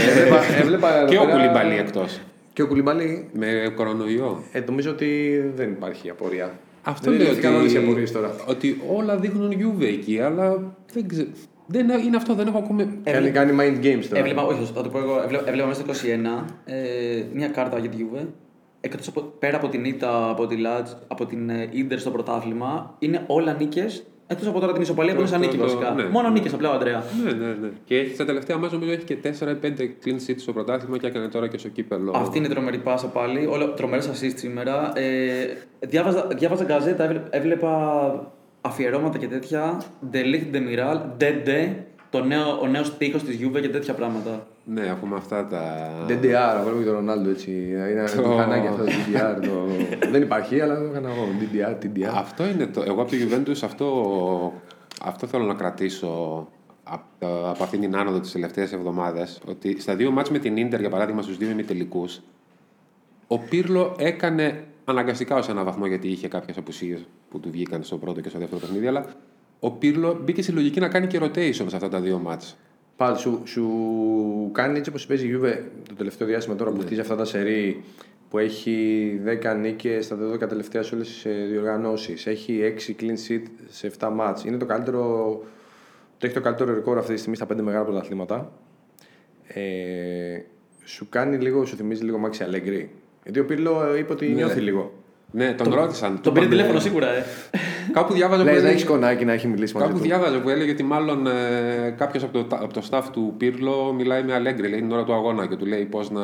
Έβλεπα. Και ο Κουλιμπαλί εκτός. Και ο Κουλιμπαλί. Με κορονοϊό. Ε, νομίζω ότι δεν υπάρχει απορία. Αυτό δεν λέω είναι κανόνες οι απορίες τώρα. Ότι όλα δείχνουν Juve εκεί, αλλά δεν ξέρω. Δεν, είναι αυτό, δεν έχω ακόμη. Κάνει, κάνει mind games τώρα. Έβλεπα, όχι, θα το πω εγώ. Έβλεπα, έβλεπα μέσα στο 21 ε, μια κάρτα για τη Juve. Εκτός από, πέρα από την ήττα από, τη Λάτζ, από την Ιντερ στο πρωτάθλημα, είναι όλα νίκες. Εκτός από τώρα την ισοπαλία που είναι σαν νίκη βασικά. ναι. Μόνο νίκες απλά ο Αντρέα. Ναι, ναι, ναι. Και έχει στα τελευταία μάτια νομίζω έχει και 4-5 clean sheets στο πρωτάθλημα και έκανε τώρα και στο κύπελο. Αυτή είναι τρομερή πάσα πάλι. Τρομερές assist σήμερα. Ε, διάβαζα, διάβαζα γκαζέτα, έβλε- έβλεπα αφιερώματα και τέτοια. Delict Demiral, Dede, το νέο, ο νέος τείχο της Juve και τέτοια πράγματα. Ναι, αφού με αυτά τα. DDR, βλέπω και τον Ρονάλντο έτσι. Είναι Το- το χανάκι αυτό το DDR. Το... δεν υπάρχει, αλλά το έκανα εγώ. DDR, TDR. Αυτό είναι το. Εγώ από το Juventus αυτό, αυτό θέλω να κρατήσω από, από αυτήν την άνοδο τις τελευταίες εβδομάδες. Ότι στα δύο μάτς με την ντερ, για παράδειγμα, στους δύο ημιτελικούς, ο Πύρλο έκανε αναγκαστικά ως ένα βαθμό γιατί είχε κάποιες απουσίες που του βγήκαν στο πρώτο και στο δεύτερο παιχνίδι. Αλλά ο Πύρλο μπήκε στη λογική να κάνει και rotation σε αυτά τα δύο μάτς. Πάλι σου, σου κάνει έτσι όπως παίζει η Juve το τελευταίο διάστημα τώρα που χτίζει αυτά τα σερί που έχει 10 νίκες στα 12 τελευταία σε όλες τις διοργανώσεις. Έχει 6 clean sheet σε 7 μάτς. Είναι το καλύτερο. Το έχει το καλύτερο ρεκόρ αυτή τη στιγμή στα 5 μεγάλα πρωταθλήματα. Ε, σου κάνει λίγο, σου θυμίζει λίγο Μάξι Αλέγκρι. Γιατί ο Πύρλο είπε ότι νιώθει λίγο. Ναι, τον ρώτησαν. Τον πήρε είπανε- τηλέφωνο σίγουρα, ε. Κάπου διάβαζα που Λέει να έλεγε- έχει κονάκι να έχει μιλήσει μαζί Κάπου του. διάβαζα που έλεγε ότι μάλλον ε, κάποιος από το, από το staff του Πύρλο μιλάει με Αλέγκρι, λέει την ώρα του αγώνα και του λέει πώς να.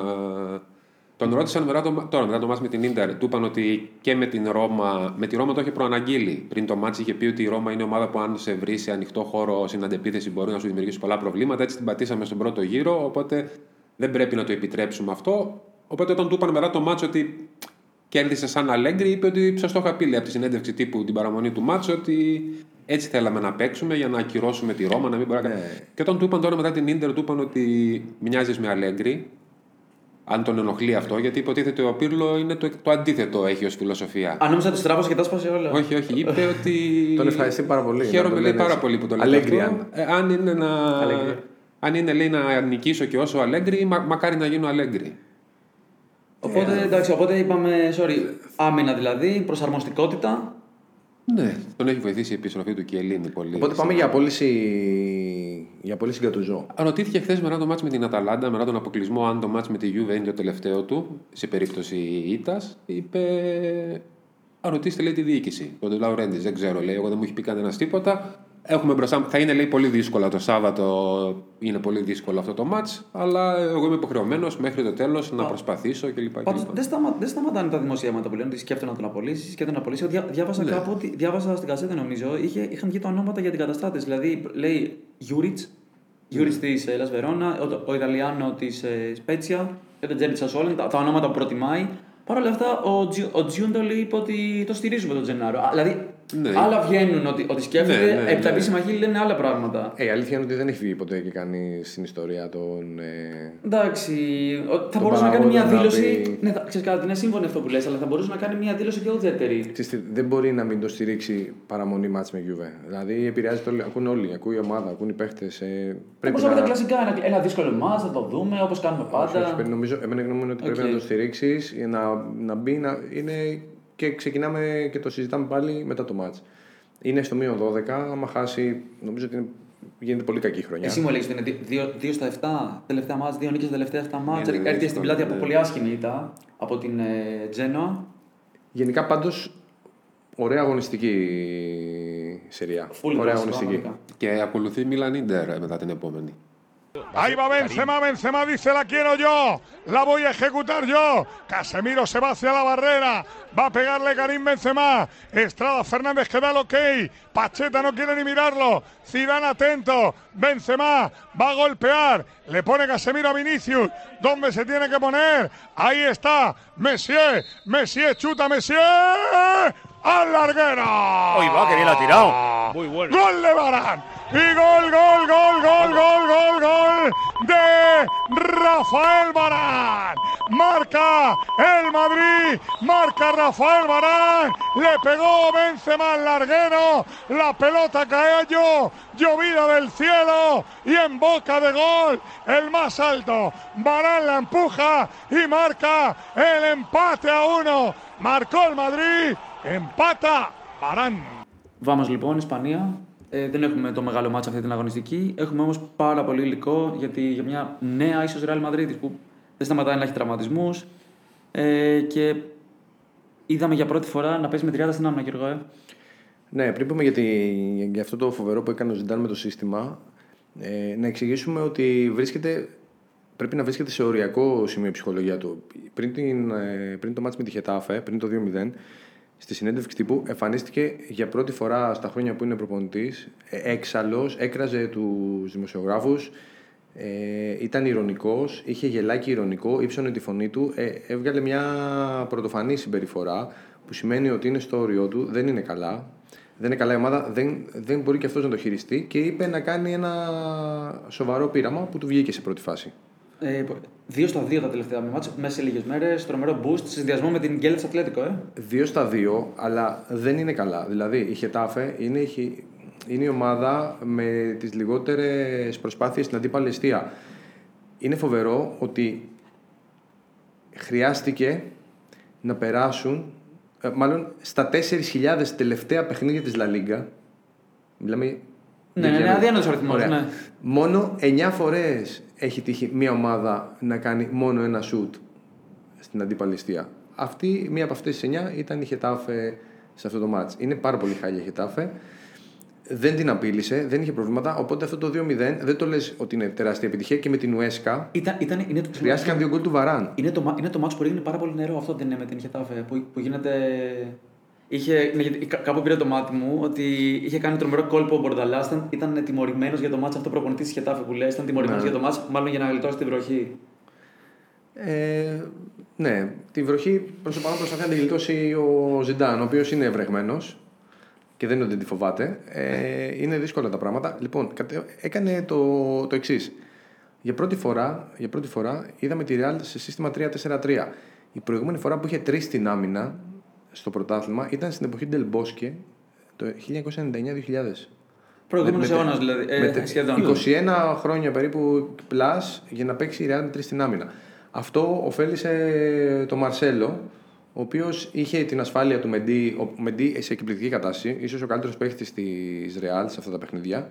Τον ρώτησαν μετά το, τώρα, μετά το μάτς με την ντερ. Του είπαν ότι και με την Ρώμα. Με τη Ρώμα το είχε προαναγγείλει. Πριν το μάτς είχε πει ότι η Ρώμα είναι ομάδα που αν σε βρει σε ανοιχτό χώρο στην αντεπίθεση μπορεί να σου δημιουργήσει πολλά προβλήματα. Έτσι την πατήσαμε στον πρώτο γύρο. Οπότε δεν πρέπει να το επιτρέψουμε αυτό. Οπότε όταν του είπαν μετά το μάτς ότι κέρδισε σαν Αλέγκρι, είπε ότι σας το είχα πει λέει, από τη συνέντευξη τύπου την παραμονή του μάτσου ότι έτσι θέλαμε να παίξουμε για να ακυρώσουμε τη Ρώμα, να μην μπορεί να κάνει. Και όταν του είπαν τώρα μετά την ντερ, του είπαν ότι μοιάζεις με Αλέγκρι. Αν τον ενοχλεί αυτό, γιατί υποτίθεται ο Πύρλο είναι το, το αντίθετο έχει ως φιλοσοφία. Αν νόμιζα τους τράβωσε και τα σπάσε όλα. Όχι, όχι. Είπε (laughs) ότι. Τον ευχαριστεί πάρα πολύ, να Χαίρομαι το λέει λένε πάρα έτσι. πολύ που το λέει. Αλέγκρι, αυτό. αν. Ε, αν είναι να. Αλέγκρι. Αν είναι λέει να νικήσω και όσο Αλέγκρι, μα, μακάρι να γίνω Αλέγκρι. Οπότε, εντάξει, οπότε είπαμε, sorry, άμυνα δηλαδή, προσαρμοστικότητα. Ναι, τον έχει βοηθήσει η επιστροφή του Κιελίνη πολύ. Οπότε πάμε για απόλυση, για απόλυση Γκατουζό. Ρωτήθηκε χθες μετά το μάτς με την Αταλάντα, μετά τον αποκλεισμό, αν το μάτς με τη Juve είναι το τελευταίο του, σε περίπτωση ήττας. Είπε. Α, ρωτήστε λέει τη διοίκηση. Τον Λαουρέντης, δεν ξέρω, λέει. Εγώ δεν μου έχει πει κανένας τίποτα. Έχουμε μπροστά, θα είναι λέει πολύ δύσκολο το Σάββατο. Είναι πολύ δύσκολο αυτό το μάτς, αλλά εγώ είμαι υποχρεωμένος μέχρι το τέλος να προσπαθήσω κλπ. Πάντως κλπ. δεν, σταμα, δεν σταματάνε τα δημοσιεύματα που λένε ότι σκέφτονται να τον απολύσεις, σκέφτονται να απολύσει. Διά, διάβαζα Ναι. κάπου ότι, διάβαζα στην καζέτα νομίζω, είχε, είχαν βγει τα ονόματα για την καταστάτη. Δηλαδή λέει Γιούριτς, Γιούριτς της Λας Βερόνα, ο, ο Ιταλιάνο της Σπέτσια και τον Τζέρι Σασόλεν, τα, τα ονόματα που προτιμάει. Παρ' όλα αυτά, ο, Τζι, ο Τζιούντολ είπε ότι το στηρίζουμε τον Τζενάρο. Α, Δηλαδή, Ναι. άλλα βγαίνουν ότι, ότι σκέφτεται, Ναι, ναι, επί τα ναι. επίσημα χείλη λένε άλλα πράγματα. Ε, η αλήθεια είναι ότι δεν έχει βγει ποτέ και κανεί στην ιστορία τον. Ε, Εντάξει, ο- θα Τον μπορούσε να κάνει μια παράγοντα να δήλωση. πει- Ναι, θα, ξέρεις κάτι, είναι σύμφωνο αυτό που λες, αλλά θα μπορούσε να κάνει μια δήλωση πιο ουδέτερη. ξέρεις τι, δεν μπορεί να μην το στηρίξει παραμονή μάτς με Juve. Δηλαδή επηρεάζει το. Ακούν όλοι, ακούει η ομάδα, ακούν οι παίχτε. Ε, πρέπει Όπως τα να. κλασικά, ένα, ένα δύσκολο μάτς, θα το δούμε όπως κάνουμε Όχι, όχι, πάντα. πρέπει- νομίζω, εμένα η γνώμη μου είναι ότι πρέπει Οκ. να το στηρίξεις, να, να μπει, να είναι. Και ξεκινάμε και το συζητάμε πάλι μετά το μάτς. Είναι στο μείον 12. Άμα χάσει, νομίζω ότι είναι, γίνεται πολύ κακή χρονιά. Εσύ μου έλεγες ότι είναι 2 στα 7 τελευταία μάτς, 2 νίκες στα τελευταία 7 μάτς. Είναι Έρχεται στην δύσκολο, πλάτη από ναι. πολύ άσχημη ήττα από την ε, Τζένοα. Γενικά πάντως, ωραία αγωνιστική σειρά. Full ωραία class, αγωνιστική. πραγματικά. Και ακολουθεί Μίλαν Ιντερ μετά την επόμενη. Ahí va Benzema, Benzema dice la quiero yo, la voy a ejecutar yo. Casemiro se va hacia la barrera, va a pegarle Karim Benzema. Estrada Fernández que da el ok, Pacheta no quiere ni mirarlo. Zidane atento, Benzema va a golpear, le pone Casemiro a Vinicius, ¿dónde se tiene que poner? Ahí está, Messier, Messier chuta, Messier al larguero. Uy, va, que bien la ha tirado. Muy bueno. Gol de Barán. Y gol, gol, gol, gol, gol, gol, gol de Rafael Barán. Marca el Madrid, marca Rafael Barán. Le pegó Benzema al larguero. La pelota cayó, llovida del cielo y en boca de gol, el más alto. Barán la empuja y marca el empate a uno. Marcó el Madrid, empata Barán. Vamos λοιπόν, Ισπανία. Ε, δεν έχουμε το μεγάλο μάτσο αυτή την αγωνιστική. Έχουμε όμως πάρα πολύ υλικό γιατί για μια νέα ίσως Real Madrid που δεν σταματάει να έχει τραυματισμούς. Ε, και είδαμε για πρώτη φορά να παίζει με 30 στην άμυνα, Γιώργο. Ε. Ναι, πριν πούμε για, τη, για αυτό το φοβερό που έκανε ο Ζιντάν με το σύστημα, ε, να εξηγήσουμε ότι βρίσκεται, πρέπει να βρίσκεται σε οριακό σημείο ψυχολογία του. Πριν, την, ε, πριν το μάτς με τη Χετάφε, πριν το 2-0, στη συνέντευξη τύπου εμφανίστηκε για πρώτη φορά στα χρόνια που είναι προπονητής, έξαλλος, έκραζε τους δημοσιογράφους, ε, ήταν ηρωνικός, είχε γελάκι ηρωνικό, ύψωνε τη φωνή του, ε, έβγαλε μια πρωτοφανή συμπεριφορά που σημαίνει ότι είναι στο όριό του, δεν είναι καλά. Δεν είναι καλά η ομάδα, δεν, δεν μπορεί και αυτός να το χειριστεί και είπε να κάνει ένα σοβαρό πείραμα που του βγήκε σε πρώτη φάση. Ε, δύο στα δύο τα τελευταία μάτια, μέσα σε λίγες μέρες. Τρομερό boost σε συνδυασμό με την Γκέλτς Ατλέτικο, ε. Δύο στα δύο, αλλά δεν είναι καλά. Δηλαδή η Χετάφε είναι, είναι η ομάδα με τις λιγότερες προσπάθειες στην αντίπαλη αιστεία. Είναι φοβερό ότι χρειάστηκε να περάσουν, ε, μάλλον στα 4.000 τελευταία παιχνίδια της Λα Λίγκα, μιλάμε ναι, ναι, ναι, αδιάνοτο αριθμός. Ναι. Μόνο 9 φορές έχει τύχει μια ομάδα να κάνει μόνο ένα σουτ στην αντιπαλιστία. Αυτή, μία από αυτές τις 9 ήταν η Χετάφε σε αυτό το μάτς. Είναι πάρα πολύ χάλια η Χετάφε. Δεν την απείλησε, δεν είχε προβλήματα. Οπότε αυτό το 2-0 δεν το λες ότι είναι τεράστια επιτυχία και με την Ουέσκα. Ήταν, ήταν, είναι το, χρειάστηκαν δύο γκολ του Βαράν. Είναι το, είναι το μάτς που έγινε πάρα πολύ νερό αυτό δεν είναι με την Χετάφε. Που, που γίνεται Είχε, ναι, κάπου πήρε το μάτι μου ότι είχε κάνει τρομερό κόλπο ο Μπορνταλά. Ήταν, ήταν τιμωρημένος για το μάτσο αυτό προπονητής τη Χετάφη που λέει. Ήταν τιμωρημένος ναι. για το μάτσο, μάλλον για να γλιτώσει την βροχή. Ε, ναι, τη βροχή προ το παρόν προσπαθεί να τη γλιτώσει ο Ζιντάν, ο οποίος είναι ευρεγμένος και δεν είναι ότι τη φοβάται. Ε, είναι δύσκολα τα πράγματα. Λοιπόν, έκανε το, το εξής. Για πρώτη, φορά, για πρώτη φορά είδαμε τη Real σε σύστημα 3-4-3. Η προηγούμενη φορά που είχε τρεις στην άμυνα στο πρωτάθλημα ήταν στην εποχή Del Bosque το 1999-2000. Προηγούμενος αιώνας δηλαδή. Ε, με, σχεδόν. 21 χρόνια περίπου plus για να παίξει η Real με τρει στην άμυνα. Αυτό ωφέλησε τον Μαρσέλο, ο οποίος είχε την ασφάλεια του Μεντί, ο Μεντί σε εκπληκτική κατάσταση, ίσως ο καλύτερος παίχτης της Real σε αυτά τα παιχνίδια.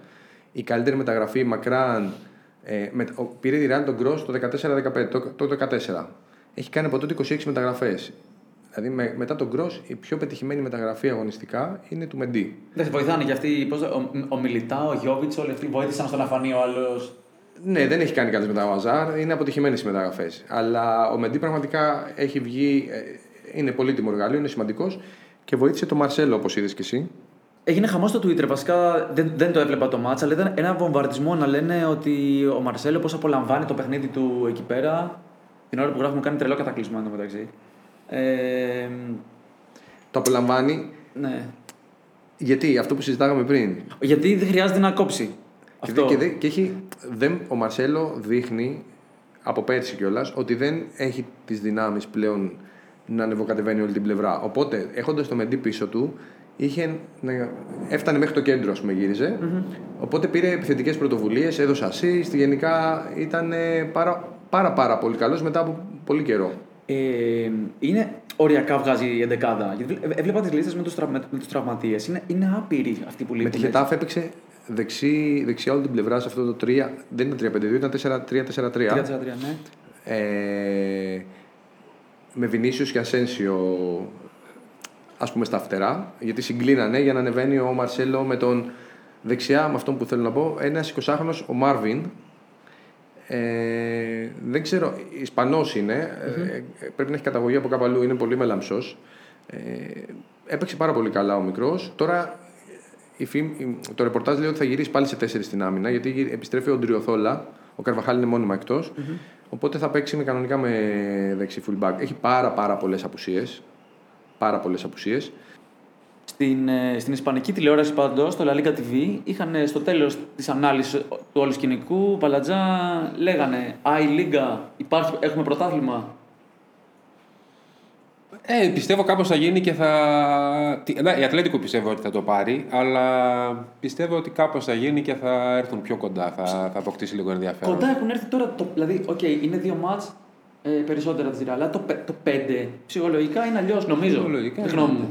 Η καλύτερη μεταγραφή Μακράν ε, με, πήρε τη Real τον Gross το 14-15, το, το 14. Έχει κάνει από τότε 26 μεταγραφές. Δηλαδή με, μετά τον Γκρό, η πιο πετυχημένη μεταγραφή αγωνιστικά είναι του Μεντί. Δεν σε βοηθάνε και αυτοί, πώς, ο, ο Μιλιτά, ο Γιώβιτς, όλοι αυτοί βοήθησαν στο να φανεί ο άλλος. Ναι, δεν έχει κάνει καλέ μεταγραφέ. Είναι αποτυχημένες οι μεταγραφές. Αλλά ο Μεντί πραγματικά έχει βγει. Ε, είναι πολύτιμο εργαλείο, είναι σημαντικός και βοήθησε τον Μαρσέλο, όπως είδες και εσύ. Έγινε χαμός στο Twitter. Βασικά δεν, δεν το έβλεπα το μάτσα, αλλά ήταν ένα βομβαρδισμό να λένε ότι ο Μαρσέλο πώς απολαμβάνει το παιχνίδι του εκεί πέρα. Την ώρα που γράφουμε κάνει τρελό κατακλυσμό μεταξύ. Ε, το απολαμβάνει. Ναι. Γιατί, αυτό που συζητάγαμε πριν. Γιατί δεν χρειάζεται να κόψει. Και, αυτό. και, και έχει, δεν, ο Μαρσέλο δείχνει από πέρσι κιόλας ότι δεν έχει τις δυνάμεις πλέον να ανεβοκατεβαίνει όλη την πλευρά. Οπότε, έχοντας το Μεντί πίσω του, είχε, έφτανε μέχρι το κέντρο, ας πούμε, γυριζε Οπότε πήρε επιθετικές πρωτοβουλίες, έδωσε assist. Γενικά ήταν πάρα, πάρα, πάρα πολύ καλός μετά από πολύ καιρό ε, είναι οριακά βγάζει η εντεκάδα. Γιατί έβλεπα τις λίστες με τους τραυμα, τραυματίες. Είναι, είναι άπειροι αυτοί που λείπουν. Με τη Χετάφ έπαιξε δεξί, δεξιά όλη την πλευρά σε αυτό το 3. Δεν ήταν 3-5-2, ήταν 4-3-4-3. 3-4-3, ναι. Ε, με Βινίσιος και Ασένσιο ας πούμε στα φτερά, γιατί συγκλίνανε για να ανεβαίνει ο Μαρσέλο με τον δεξιά, με αυτόν που θέλω να πω, ένας 20χρονο ο Μάρβιν, Ε, δεν ξέρω, Ισπανός είναι. Ε, πρέπει να έχει καταγωγή από κάπου αλλού. Είναι πολύ μελαμψό. Ε, έπαιξε πάρα πολύ καλά ο μικρός. Τώρα η φήμ, η- το ρεπορτάζ λέει ότι θα γυρίσει πάλι σε 4 στην άμυνα γιατί γυρ- επιστρέφει ο Ντριοθόλα. Ο Καρβαχάλ είναι μόνιμα εκτός. Οπότε θα παίξει με, κανονικά με δεξί fullback. Έχει πάρα, πάρα πολλές απουσίες. Πάρα πολλές απουσίες. Στην, ε, στην Ισπανική τηλεόραση πάντως, στο La Liga TV, είχαν ε, στο τέλος της ανάλυσης του όλου σκηνικού, Παλατζά λέγανε Α, η Λίγκα, υπάρχει, έχουμε πρωτάθλημα. Ε, πιστεύω κάπως θα γίνει και θα... Τι- ναι, Η Ατλέτικο πιστεύω ότι θα το πάρει, αλλά πιστεύω ότι κάπως θα γίνει και θα έρθουν πιο κοντά, θα, θα αποκτήσει λίγο ενδιαφέρον. Κοντά έχουν έρθει τώρα. Το, δηλαδή, οκ, είναι δύο ματς ε, περισσότερα της αλλά το, πε- το 5 ψυχολογικά είναι αλλιώς, νομίζω. Ψυχολογικά Τη είναι. γνώμη μου.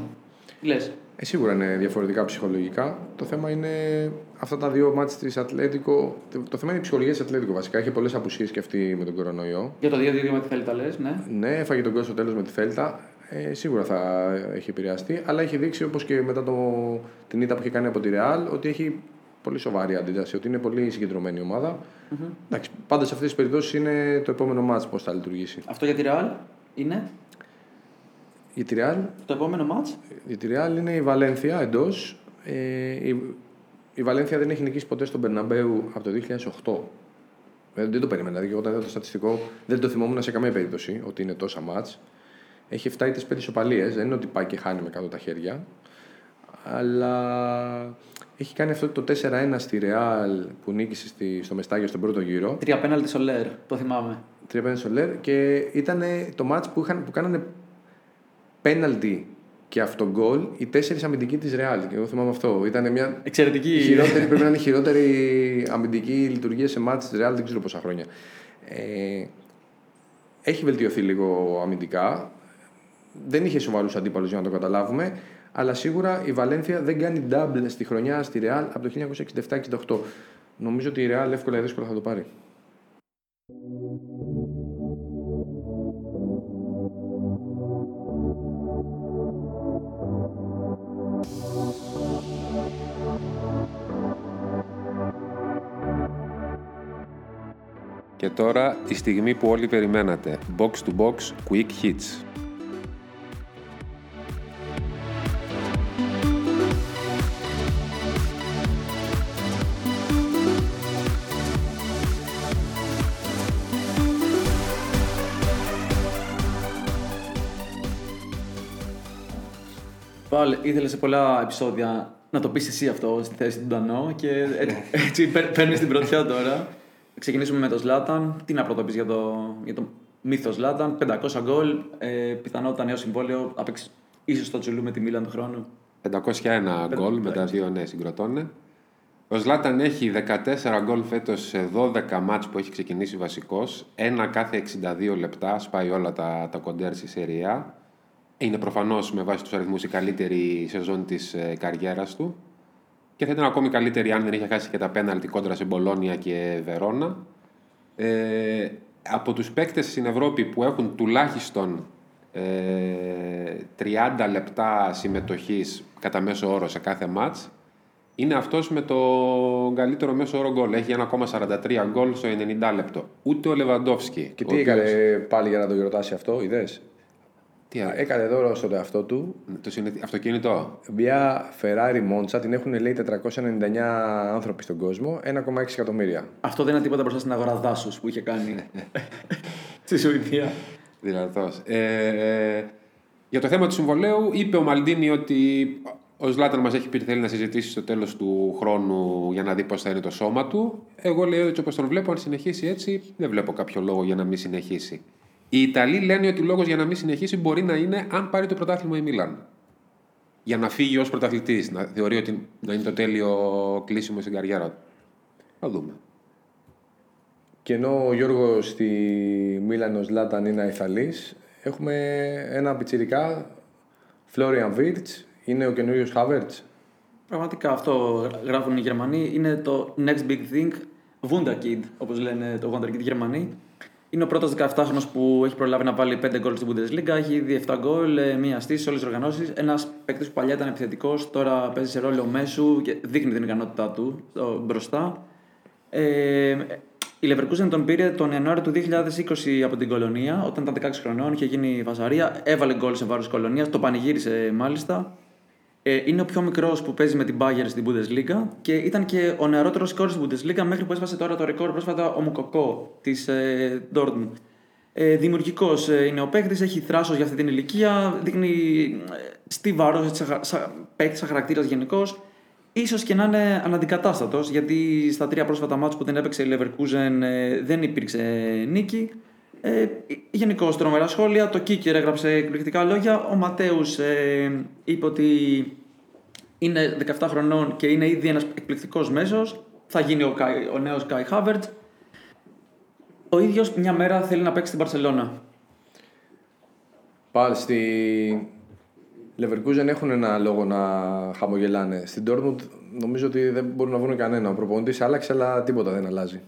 Τι λες; Ε, σίγουρα είναι διαφορετικά ψυχολογικά. Το θέμα είναι αυτά τα δύο ματς της Ατλέτικο. Το θέμα είναι η ψυχολογία της Ατλέτικο βασικά. Έχει πολλές απουσίες και αυτή με τον κορονοϊό. Για το 2-2 με τη Θέλτα λες, ναι. Ναι, έφαγε τον κόσμο στο τέλος με τη Θέλτα. Ε, σίγουρα θα έχει επηρεαστεί, αλλά έχει δείξει όπως και μετά το, την ήττα που είχε κάνει από τη Ρεάλ ότι έχει πολύ σοβαρή αντίδραση, ότι είναι πολύ συγκεντρωμένη η ομάδα. Εντάξει, πάντα σε αυτές τις περιπτώσεις είναι το επόμενο μάτς πώς θα λειτουργήσει. Αυτό για τη Real είναι; Για τη Ρεάλ, το επόμενο μάτ. για τη Real είναι η Βαλένθια εντός. Ε, η, η Βαλένθια δεν έχει νικήσει ποτέ στον Περναμπέου από το 2008. Ε, δεν το περίμενα. Δηλαδή, όταν είδα το στατιστικό, δεν το θυμόμουν σε καμία περίπτωση ότι είναι τόσα μάτς. Έχει 7 ήττε 5 ισοπαλίες. Δεν είναι ότι πάει και χάνει με κάτω τα χέρια. Αλλά έχει κάνει αυτό το 4-1 στη Ρεάλ που νίκησε στη, στο Μεστάγιο στον πρώτο γύρο. Τρία πέναλτι Σολέρ, το θυμάμαι. 3-5 Σολέρ και ήταν το μάτς που, είχαν, που κάνανε πέναλτι και αυτογκολ οι τέσσερις αμυντικοί της Ρεάλ. Και εγώ θυμάμαι αυτό. Ήταν μια Εξαιρετική. η χειρότερη, πρέπει να είναι η χειρότερη αμυντική λειτουργία σε μάτς της Real δεν ξέρω πόσα χρόνια. Ε, έχει βελτιωθεί λίγο αμυντικά. Δεν είχε σοβαρούς αντίπαλους για να το καταλάβουμε. Αλλά σίγουρα η Βαλένθια δεν κάνει double στη χρονιά στη Real από το 1967-68. Νομίζω ότι η Real εύκολα ή δύσκολα θα το πάρει. Και τώρα η στιγμή που όλοι περιμένατε. Box to box quick hits. Πάλι ήθελες σε πολλά επεισόδια να το πεις εσύ αυτό στη θέση του Ντανό και έτσι, έτσι παίρνεις την πρωτιά τώρα. Ξεκινήσουμε με το Σλάταν. Τι να πρώτα πεις για το, για το μύθο Σλάταν. 500 γκολ. Ε, πιθανότητα νέο συμβόλαιο. Θα παίξει ίσως το τσουλού με τη Μίλαν του χρόνου. 501 γκολ με τα δύο ναι συγκροτώνε. Ο Ζλάταν έχει 14 γκολ φέτος σε 12 μάτς που έχει ξεκινήσει βασικός. Ένα κάθε 62 λεπτά, σπάει όλα τα, τα κοντέρ στη σεριά. Είναι προφανώς με βάση τους αριθμούς η καλύτερη σεζόν της ε, καριέρας του. Και θα ήταν ακόμη καλύτερη αν δεν είχε χάσει και τα πέναλτι κόντρα σε Μπολόνια και Βερόνα. Ε, από τους παίκτες στην Ευρώπη που έχουν τουλάχιστον ε, 30 λεπτά συμμετοχής κατά μέσο όρο σε κάθε μάτς, είναι αυτός με το καλύτερο μέσο όρο γκολ. Έχει 1,43 γκολ στο 90 λεπτό. Ούτε ο Λεβαντόφσκι. Και ο τι οποίος- έκανε πάλι για να το γιορτάσει αυτό, είδες; Τι έκανε; Έκανε δώρο στον εαυτό του Το συνε- αυτοκίνητο. μια Ferrari Monza, την έχουν λέει 499 άνθρωποι στον κόσμο, 1,6 εκατομμύρια. Αυτό δεν είναι τίποτα μπροστά στην αγορά δάσους που είχε κάνει (laughs) στη Σουηδία. Δυνατός. Ε, για το θέμα του συμβολέου, είπε ο Μαλντίνη ότι ο Ζλάταν μας έχει πει ότι θέλει να συζητήσει στο τέλος του χρόνου για να δει πώς θα είναι το σώμα του. Εγώ λέω έτσι όπως τον βλέπω, αν συνεχίσει έτσι, δεν βλέπω κάποιο λόγο για να μην συνεχίσει. Οι Ιταλοί λένε ότι ο λόγος για να μην συνεχίσει μπορεί να είναι αν πάρει το πρωτάθλημα η Μίλαν. Για να φύγει ως πρωταθλητής, να θεωρεί ότι να είναι το τέλειο κλείσιμο στην καριέρα του. Θα δούμε. Και ενώ ο Γιώργος στη Μίλανο Λάταν είναι αϊθαλής, έχουμε ένα πιτσιρικά, Florian Wirtz, είναι ο καινούριος Havertz. Πραγματικά αυτό γράφουν οι Γερμανοί. Είναι το next big thing. Wunderkind, όπως λένε το Wunderkind Γερμανοί. Είναι ο πρώτος 17χρονο που έχει προλάβει να βάλει 5 γκολ στην Bundesliga. Έχει ήδη 7 γκολ, ε, μία στήση σε όλες τις οργανώσεις. Ένας παίκτης που παλιά ήταν επιθετικός, τώρα παίζει σε ρόλο μέσου και δείχνει την ικανότητά του στο- μπροστά. Ε, η Leverkusen τον πήρε τον Ιανουάριο του 2020 από την Κολονία, όταν ήταν 16 χρονών, είχε γίνει βαζαρία, έβαλε γκολ σε βάρος Κολονίας, το πανηγύρισε μάλιστα. Ε, είναι ο πιο μικρός που παίζει με την Bayern στην Bundesliga και ήταν και ο νεαρότερος σκόρ στην Bundesliga μέχρι που έσπασε τώρα το ρεκόρ πρόσφατα ο Μουκοκό της ε, Dortmund. Ε, Δημιουργικός ε, είναι ο παίκτης, έχει θράσος για αυτή την ηλικία, δείχνει ε, στιβαρό παίκτης, σαν χαρακτήρας γενικώς. Ίσως και να είναι αναντικατάστατος, γιατί στα τρία πρόσφατα μάτια που δεν έπαιξε η Leverkusen ε, δεν υπήρξε νίκη. Ε, Γενικώ τρομερά σχόλια. Το Κίκερ έγραψε εκπληκτικά λόγια. Ο Ματέους ε, είπε ότι είναι 17 χρονών και είναι ήδη ένας εκπληκτικός μέσος. Θα γίνει ο, ο νέος Κάι Χάβερτς. Ο ίδιος μια μέρα θέλει να παίξει στην Παρσελώνα. Πάλι στη Leverkusen έχουν ένα λόγο να χαμογελάνε. Στην Dortmund νομίζω ότι δεν μπορούν να βρουν κανένα. Ο προπονητής άλλαξε, αλλά τίποτα δεν αλλάζει.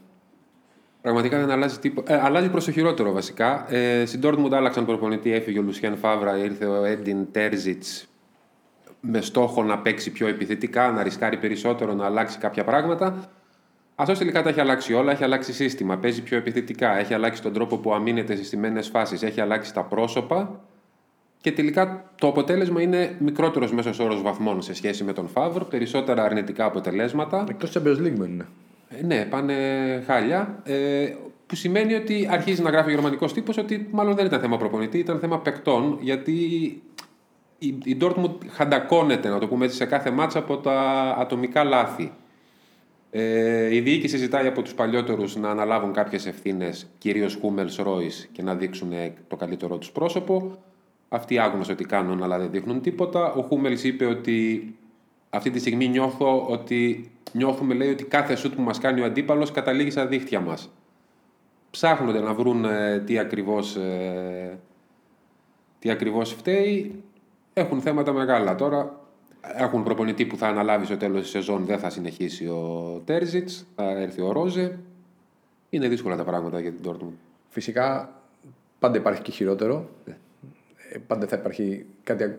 Πραγματικά δεν αλλάζει τίποτα. Ε, αλλάζει προς το χειρότερο βασικά. Ε, στην Dortmund άλλαξαν προπονητή, έφυγε ο Λουσιάν Φάβρα, ήρθε ο Έντιν Τέρζιτ με στόχο να παίξει πιο επιθετικά, να ρισκάρει περισσότερο, να αλλάξει κάποια πράγματα. Αυτό τελικά τα έχει αλλάξει όλα. Έχει αλλάξει σύστημα, παίζει πιο επιθετικά, έχει αλλάξει τον τρόπο που αμήνεται στις στιμένε φάσεις, έχει αλλάξει τα πρόσωπα. Και τελικά το αποτέλεσμα είναι μικρότερος μέσος όρος βαθμών σε σχέση με τον Φαύρ, περισσότερα αρνητικά αποτελέσματα. Εκτός Champions League είναι. Ε, ναι, πάνε χάλια. Ε, που σημαίνει ότι αρχίζει να γράφει ο γερμανικός τύπος ότι μάλλον δεν ήταν θέμα προπονητή, ήταν θέμα παικτών. Γιατί η, η Dortmund χαντακώνεται, να το πούμε έτσι, σε κάθε μάτσα από τα ατομικά λάθη. Ε, η διοίκηση ζητάει από τους παλιότερους να αναλάβουν κάποιες ευθύνες, κυρίως Χούμελ Ρόι, και να δείξουν το καλύτερό τους πρόσωπο. Αυτοί άγνωσαν ότι κάνουν, αλλά δεν δείχνουν τίποτα. Ο Χούμελ είπε ότι αυτή τη στιγμή νιώθω ότι νιώθουμε λέει ότι κάθε σουτ που μας κάνει ο αντίπαλος καταλήγει στα δίχτυα μας. Ψάχνονται να βρουν ε, τι ακριβώς, ε, τι ακριβώς φταίει. Έχουν θέματα μεγάλα τώρα. Έχουν προπονητή που θα αναλάβει στο τέλος της σεζόν, δεν θα συνεχίσει ο Τέρζιτς, θα έρθει ο Ρόζε. Είναι δύσκολα τα πράγματα για την Dortmund. Φυσικά πάντα υπάρχει και χειρότερο. Ε, πάντα θα υπάρχει κάτι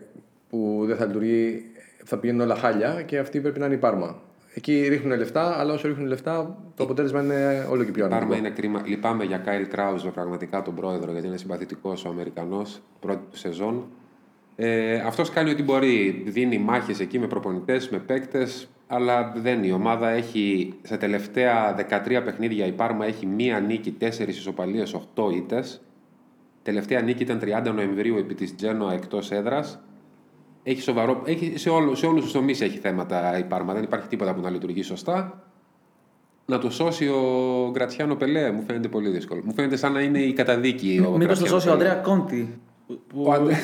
που δεν θα λειτουργεί, θα πηγαίνουν όλα χάλια και αυτή πρέπει να είναι η Πάρμα. Εκεί ρίχνουν λεφτά, αλλά όσο ρίχνουν λεφτά, το αποτέλεσμα είναι όλο και πιο αρνητικό. Πάρμα είναι κρίμα. Λυπάμαι για Κάιλ Κράουζ, πραγματικά τον πρόεδρο, γιατί είναι συμπαθητικός ο Αμερικανός, πρώτη του σεζόν. Ε, Αυτός κάνει ό,τι μπορεί. Δίνει μάχες εκεί με προπονητές, με παίκτες, αλλά δεν. Η ομάδα έχει σε τελευταία 13 παιχνίδια η Πάρμα έχει μία νίκη, 4 ισοπαλίες, 8 ήττες. Τελευταία νίκη ήταν 30 Νοεμβρίου επί της Τζένοα εκτός έδρας έχει σοβαρό, έχει, σε, όλου, σε όλους τους τομείς έχει θέματα η Πάρμα. Δεν υπάρχει τίποτα που να λειτουργεί σωστά. Να το σώσει ο Γκρατσιάνο Πελέ μου φαίνεται πολύ δύσκολο. Μου φαίνεται σαν να είναι η καταδίκη. ο Μήπως το σώσει ο Αντρέα Κόντι. Που... Ο, Αντρέα...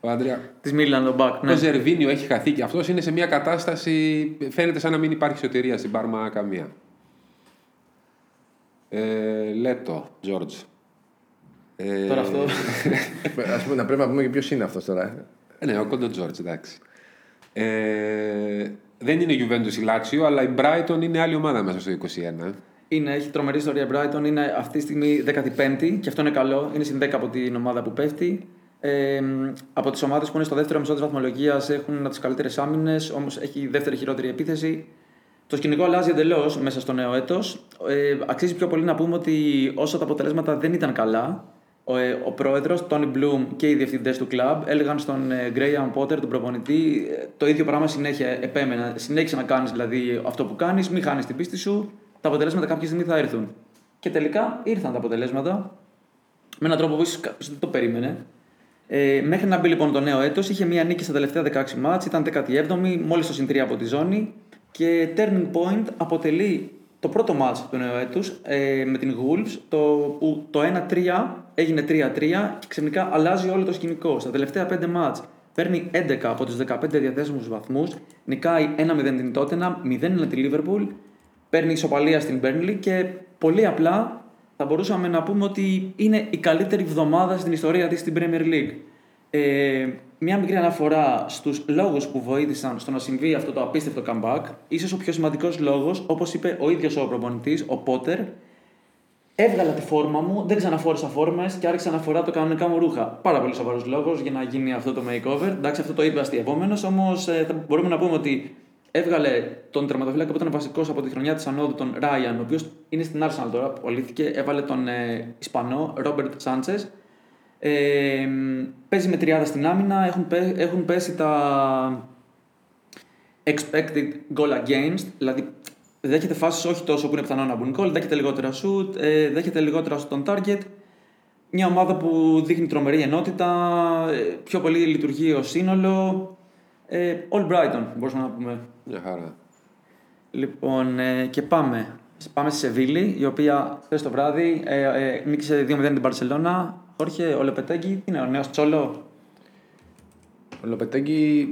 ο Αντρέα. Της Μίλαν, τον Μπακ. Ναι. Ο Ζερβίνιο έχει χαθεί και αυτός είναι σε μια κατάσταση. Φαίνεται σαν να μην υπάρχει σωτηρία στην Πάρμα καμία. Ε, Λέτο, Τζόρτζ. Ε... Τώρα αυτό. (laughs) Α πούμε, να πρέπει να πούμε και ποιος είναι αυτός τώρα. Ε, ναι, ο Κόντο Τζόρτζ, εντάξει. Ε, δεν είναι η Juventus η Λάτσιο, αλλά η Brighton είναι άλλη ομάδα μέσα στο 21. Είναι, έχει τρομερή ιστορία η Brighton. Είναι αυτή τη στιγμή 15η και αυτό είναι καλό. Είναι συν 10 από την ομάδα που πέφτει. Ε, από τις ομάδες που είναι στο δεύτερο μισό της βαθμολογίας έχουν ένα τι καλύτερες άμυνες, όμως έχει δεύτερη χειρότερη επίθεση. Το σκηνικό αλλάζει εντελώς μέσα στο νέο έτος. Ε, αξίζει πιο πολύ να πούμε ότι όσο τα αποτελέσματα δεν ήταν καλά, ο, ε, ο πρόεδρος, Τόνι Μπλουμ και οι διευθυντές του κλαμπ έλεγαν στον Γκρέιαμ ε, Πότερ, τον προπονητή, ε, το ίδιο πράγμα συνέχεια επέμενα. Συνέχισε να κάνεις δηλαδή αυτό που κάνεις, μην χάνεις την πίστη σου. Τα αποτελέσματα κάποια στιγμή θα έρθουν. Και τελικά ήρθαν τα αποτελέσματα με έναν τρόπο που ίσως δεν το περίμενε. Ε, μέχρι να μπει λοιπόν το νέο έτος, είχε μία νίκη στα τελευταία 16 μάτς, ήταν 17η, μόλις το συν από τη ζώνη. Και turning point αποτελεί το πρώτο μάτς του νέου έτους ε, με την Wolves, το, που το 1-3 έγινε 3-3 και ξαφνικά αλλάζει όλο το σκηνικό. Στα τελευταία 5 μάτς παίρνει 11 από τους 15 διαθέσιμους βαθμούς, νικάει 1-0 την Tottenham, 0-1 τη Liverpool, παίρνει ισοπαλία στην Burnley και πολύ απλά θα μπορούσαμε να πούμε ότι είναι η καλύτερη εβδομάδα στην ιστορία της στην Premier League. Ε, μια μικρή αναφορά στους λόγους που βοήθησαν στο να συμβεί αυτό το απίστευτο comeback. ίσως ο πιο σημαντικός λόγος, όπως είπε ο ίδιος ο προπονητής, ο Πότερ, έβγαλα τη φόρμα μου, δεν ξαναφόρησα φόρμες και άρχισα να φορά το κανονικά μου ρούχα. Πάρα πολύ σοβαρός λόγος για να γίνει αυτό το makeover. Εντάξει, αυτό το είπε αστείευόμενο, όμως ε, μπορούμε να πούμε ότι έβγαλε τον τερματοφύλακα που ήταν βασικός από τη χρονιά της ανόδου, τον Ράιαν, ο οποίος είναι στην Arsenal τώρα, απολύθηκε. Έβαλε τον ε, Ισπανό, Ρόμπερτ Σάντσε. Ε, παίζει με τριάδα στην άμυνα. Έχουν, πέ- έχουν πέσει τα expected goal against, δηλαδή δέχεται φάσεις όχι τόσο που είναι πιθανό να μπουν goal, δέχεται λιγότερα shoot, ε, δέχεται λιγότερα στον target. Μια ομάδα που δείχνει τρομερή ενότητα, ε, πιο πολύ λειτουργεί ως σύνολο. Ε, all Brighton, μπορούμε να πούμε. Μια χαρά. Λοιπόν, ε, και πάμε. Πάμε στη Σεβίλη, η οποία χθες το βράδυ ε, ε, νίκησε 2-0 την Παρσελώνα. Χόρχε, ο Λεπετέγκη, τι είναι, ο νέος Τσόλο; Ο Λοπετέγκη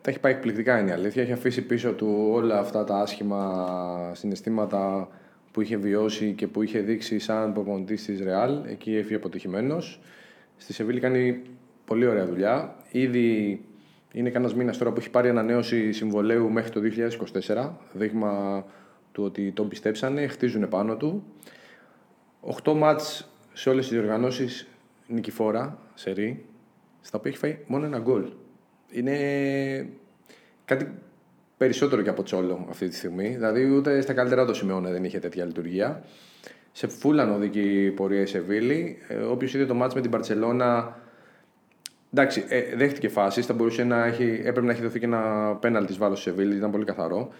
τα έχει πάει εκπληκτικά είναι η αλήθεια. Έχει αφήσει πίσω του όλα αυτά τα άσχημα συναισθήματα που είχε βιώσει και που είχε δείξει σαν προπονητής της Ρεάλ. Εκεί έφυγε αποτυχημένος. Στη Σεβίλη κάνει πολύ ωραία δουλειά. Ήδη είναι κανένας μήνας τώρα που έχει πάρει ανανέωση συμβολέου μέχρι το 2024. Δείγμα του ότι τον πιστέψανε, χτίζουν πάνω του. 8 μάτς σε όλες τις διοργανώσεις νικηφόρα, σε ρί, στα οποία έχει φάει μόνο ένα γκολ. Είναι κάτι περισσότερο και από τσόλο αυτή τη στιγμή. Δηλαδή ούτε στα καλύτερά του Σιμεώνα δεν είχε τέτοια λειτουργία. Σε φούλα οδική πορεία η Σεβίλη. Ε, Όποιος είδε το μάτς με την Παρσελώνα. Εντάξει, ε, δέχτηκε φάσεις. Θα μπορούσε να έχει, έπρεπε να έχει δοθεί και ένα πέναλτι βάρο Σεβίλη, ήταν πολύ καθαρό.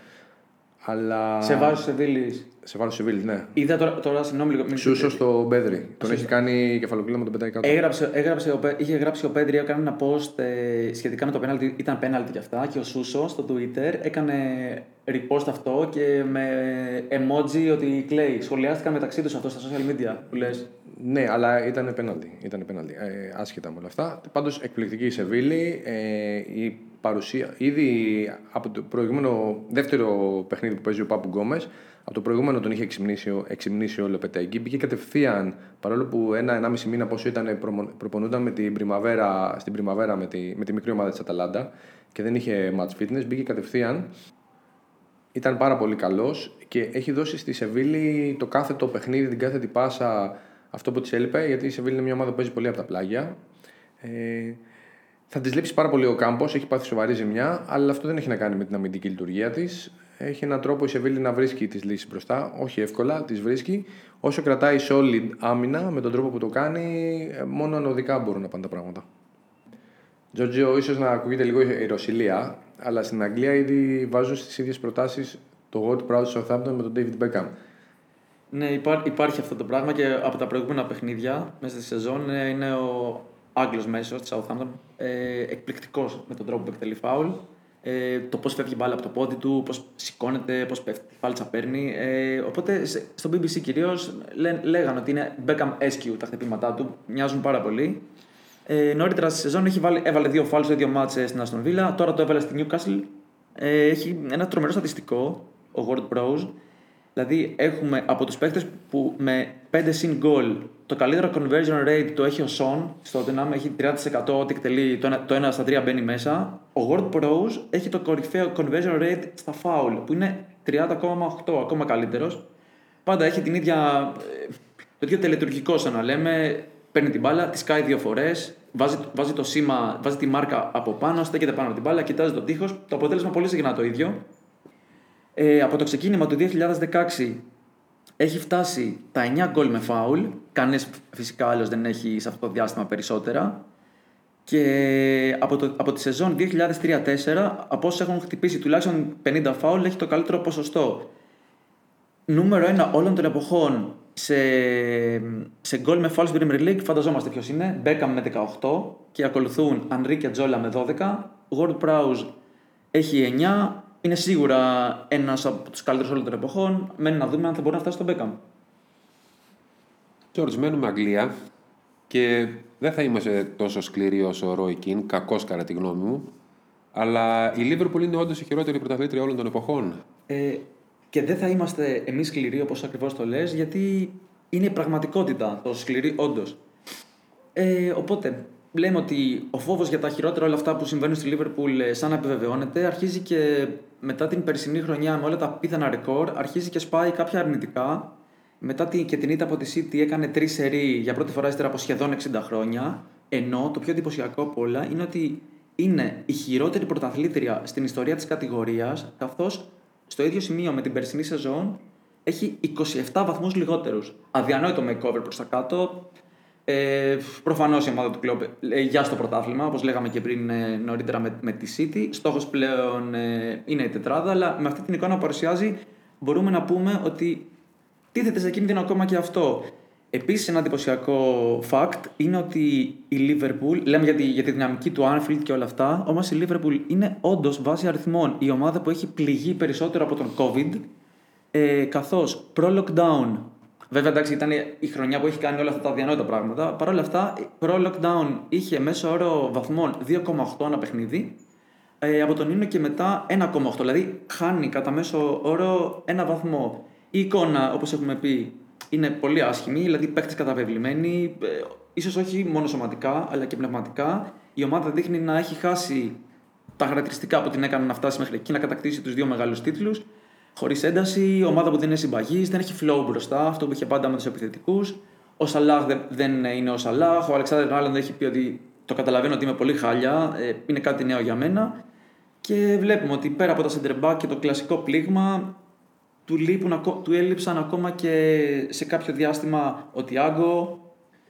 Αλλά... Σε βάζω Σεβίλης. Σε βάρος Σεβίλης, ναι. Είδα τώρα, τώρα συγγνώμη λίγο. μην- Σούσο στο Μπέδρη. Τον έχει κάνει κεφαλοκλήμα, τον πετάει κάτω. Έγραψε, έγραψε, ο Πέ- είχε γράψει ο Πέντρη, έκανε ένα post ε, σχετικά με το πέναλτι. Ήταν πέναλτι κι αυτά. Και ο Σούσο στο Twitter έκανε repost αυτό και με emoji ότι κλαίει. Σχολιάστηκαν μεταξύ τους αυτό στα social media που λες. Ναι, αλλά ήταν πέναλτι. Ήταν πέναλτι. Ε, άσχετα με όλα αυτά. Πάντως εκπληκτική η Σεβίλη. Ε, η παρουσία. Ήδη από το προηγούμενο δεύτερο παιχνίδι που παίζει ο Πάπου Γκόμες, από το προηγούμενο τον είχε εξυμνήσει, ο- εξυμνήσει ο Λεπετέγκη. Μπήκε κατευθείαν, παρόλο που ένα-ενάμιση μήνα πόσο ήταν, προμο- προπονούνταν με την Πριμαβέρα, στην Πριμαβέρα με τη, με τη μικρή ομάδα της Αταλάντα και δεν είχε match fitness. Μπήκε κατευθείαν ήταν πάρα πολύ καλός και έχει δώσει στη Σεβίλη το κάθε το παιχνίδι, την κάθε την πάσα αυτό που της έλειπε. Γιατί η Σεβίλη είναι μια ομάδα που παίζει πολύ από τα πλάγια. Ε, θα τη λείψει πάρα πολύ ο κάμπος, έχει πάθει σοβαρή ζημιά, αλλά αυτό δεν έχει να κάνει με την αμυντική λειτουργία της. Έχει έναν τρόπο η Σεβίλη να βρίσκει τις λύσεις μπροστά. Όχι εύκολα, τις βρίσκει. Όσο κρατάει solid άμυνα με τον τρόπο που το κάνει, ε, μόνο ανωδικά μπορούν να πάνε τα πράγματα. Τζότζιο, ίσως να ακούγεται λίγο ιεροσιλία, αλλά στην Αγγλία ήδη βάζουν στις ίδιες προτάσεις το God Proud Southampton με τον David Beckham. Ναι, υπά, υπάρχει αυτό το πράγμα και από τα προηγούμενα παιχνίδια μέσα στη σεζόν ε, είναι ο Άγγλος μέσος της Southampton ε, εκπληκτικός με τον τρόπο που εκτελεί φάουλ. Ε, το πώς φεύγει η μπάλα από το πόδι του, πώς σηκώνεται, πώς πέφτει, τι φάλτσα παίρνει. Ε, οπότε σε- στο BBC κυρίως λέγανε ότι είναι Beckham Esque τα χτυπήματά του, μοιάζουν πάρα πολύ. Ε, νωρίτερα στη σεζόν έχει βάλει, έβαλε δύο φάλους σε δύο μάτσες στην Aston Villa, τώρα το έβαλε στη Newcastle. Ε, έχει ένα τρομερό στατιστικό, ο World Pros. Δηλαδή έχουμε από τους παίκτες που με 5 συν goal το καλύτερο conversion rate το έχει ο Son στο Tottenham, έχει 30% ό,τι εκτελεί το 1, το ένα στα 3 μπαίνει μέσα. Ο World Pros έχει το κορυφαίο conversion rate στα foul που είναι 30,8 ακόμα καλύτερος. Πάντα έχει την ίδια, ε, το ίδιο τελετουργικό σαν να λέμε, παίρνει την μπάλα, τη σκάει δύο φορές, βάζει, βάζει το σήμα, βάζει τη μάρκα από πάνω, στέκεται πάνω από την μπάλα, κοιτάζει τον τείχο. Το αποτέλεσμα πολύ συχνά το ίδιο. Ε, από το ξεκίνημα του 2016 έχει φτάσει τα 9 γκολ με φάουλ. Κανένα φυσικά άλλος δεν έχει σε αυτό το διάστημα περισσότερα. Και από, το, από τη σεζόν 2003-2004, από όσους έχουν χτυπήσει τουλάχιστον 50 φάουλ, έχει το καλύτερο ποσοστό. Νούμερο 1 όλων των εποχών σε, σε γκολ με φάουλ στην Premier League, φανταζόμαστε ποιος είναι. Beckham με 18 και ακολουθούν Ανρί και Τζόλα με 12. Gord Prowse έχει 9. Είναι σίγουρα ένας από τους καλύτερους όλων των εποχών. Μένει να δούμε αν θα μπορεί να φτάσει στον Beckham. George, μένουμε Αγγλία και δεν θα είμαστε τόσο σκληροί όσο ο Roy Keane, κακός κατά τη γνώμη μου. Αλλά η Liverpool είναι όντως η χειρότερη πρωταθλήτρια όλων των εποχών. Ε, και δεν θα είμαστε εμείς σκληροί όπως ακριβώς το λες, γιατί είναι η πραγματικότητα το σκληρή, όντως. Ε, οπότε, λέμε ότι ο φόβος για τα χειρότερα όλα αυτά που συμβαίνουν στη Λίβερπουλ ε, σαν να επιβεβαιώνεται, αρχίζει και μετά την περσινή χρονιά με όλα τα πίθανα ρεκόρ, αρχίζει και σπάει κάποια αρνητικά. Μετά την, και την ήττα από τη City έκανε τρεις σερί για πρώτη φορά ύστερα από σχεδόν 60 χρόνια. Ενώ το πιο εντυπωσιακό από όλα είναι ότι είναι η χειρότερη πρωταθλήτρια στην ιστορία της κατηγορίας, καθώς στο ίδιο σημείο με την περσινή σεζόν έχει 27 βαθμούς λιγότερους. Αδιανόητο makeover προς τα κάτω. Ε, Προφανώς η ομάδα του κλόπ ε, για στο πρωτάθλημα, όπως λέγαμε και πριν ε, νωρίτερα με, με τη City. Στόχος πλέον ε, είναι η τετράδα, αλλά με αυτή την εικόνα που παρουσιάζει μπορούμε να πούμε ότι τίθεται σε κίνδυνο ακόμα και αυτό. Επίσης, ένα εντυπωσιακό fact είναι ότι η Liverpool, λέμε για τη, για τη δυναμική του Anfield και όλα αυτά, όμως η Liverpool είναι όντως βάσει αριθμών η ομάδα που έχει πληγεί περισσότερο από τον COVID, ε, καθώς προ-lockdown Βέβαια, εντάξει, ήταν η χρονιά που έχει κάνει όλα αυτά τα διανόητα πράγματα. Παρ' όλα αυτά, προ-lockdown είχε μέσο όρο βαθμών 2,8 ένα παιχνίδι. Ε, από τον Ίνο και μετά 1,8. Δηλαδή, χάνει κατά μέσο όρο ένα βαθμό. Η εικόνα, όπως έχουμε πει, είναι πολύ άσχημη. Δηλαδή, παίχτε καταβεβλημένοι, ε, ίσως όχι μόνο σωματικά, αλλά και πνευματικά. Η ομάδα δείχνει να έχει χάσει τα χαρακτηριστικά που την έκαναν να φτάσει μέχρι εκεί, να κατακτήσει τους δύο μεγάλους τίτλους χωρίς ένταση, ομάδα που δεν είναι συμπαγής, δεν έχει flow μπροστά, αυτό που είχε πάντα με τους επιθετικούς. Ο Σαλάχ δεν είναι ο Σαλάχ. Ο Αλεξάνδρ Ράλαντ έχει πει ότι το καταλαβαίνω ότι είμαι πολύ χάλια, ε, είναι κάτι νέο για μένα. Και βλέπουμε ότι πέρα από τα center back και το κλασικό πλήγμα, του, λείπουν, του έλειψαν ακόμα και σε κάποιο διάστημα ο Τιάγκο,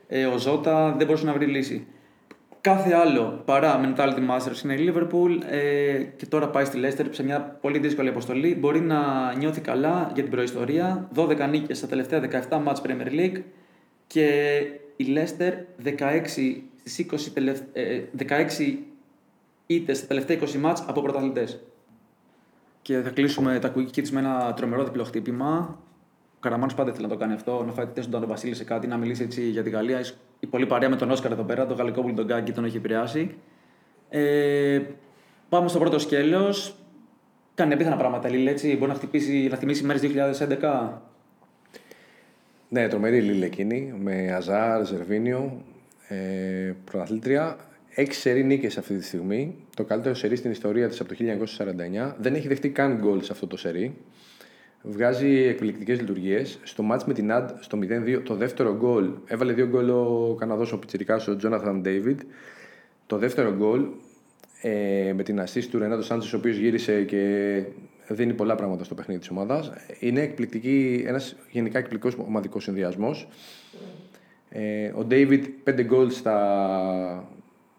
ε, ο Ζώτα, δεν μπορούσε να βρει λύση. Κάθε άλλο παρά mentality masters είναι η Liverpool ε, και τώρα πάει στη Leicester σε μια πολύ δύσκολη αποστολή. Μπορεί να νιώθει καλά για την προϊστορία. 12 νίκες στα τελευταία 17 match Premier League και η Leicester 16 στις 20 τελευ... ε, 16 ήττες στα τελευταία 20 match από πρωταθλητές. Και θα κλείσουμε τα κουκκί της με ένα τρομερό διπλό χτύπημα. Ο Καραμάνος πάντα θέλει να το κάνει αυτό, να φάει τέσσερα τον Βασίλη σε κάτι, να μιλήσει έτσι για τη Γαλλία η πολύ παρέα με τον Όσκαρ εδώ πέρα, το γαλλικό Μπουλντογκάκι τον έχει επηρεάσει. Ε, πάμε στο πρώτο σκέλος. Κάνει επίθενα πράγματα, Λίλ, έτσι. Μπορεί να, χτυπήσει, να θυμίσει μέρες 2011. Ναι, τρομερή Λίλ εκείνη, με Αζάρ, Ζερβίνιο, ε, πρωταθλήτρια. Έξι σερή νίκες αυτή τη στιγμή. Το καλύτερο σερί στην ιστορία της από το 1949. Δεν έχει δεχτεί καν γκολ σε αυτό το σερί. Βγάζει εκπληκτικές λειτουργίες. Στο μάτς με την Αντ στο 0-2, το δεύτερο γκολ, έβαλε δύο γκολ ο Καναδός ο Πιτσυρικά, ο Τζόναθαν Ντέιβιντ. Το δεύτερο γκολ ε, με την assist του Ρενάτο Σάντζε, ο οποίος γύρισε και δίνει πολλά πράγματα στο παιχνίδι της ομάδας. Είναι εκπληκτική, ένας γενικά εκπληκτικός ομαδικός συνδυασμός. Ε, ο Ντέιβιντ πέντε γκολ στα,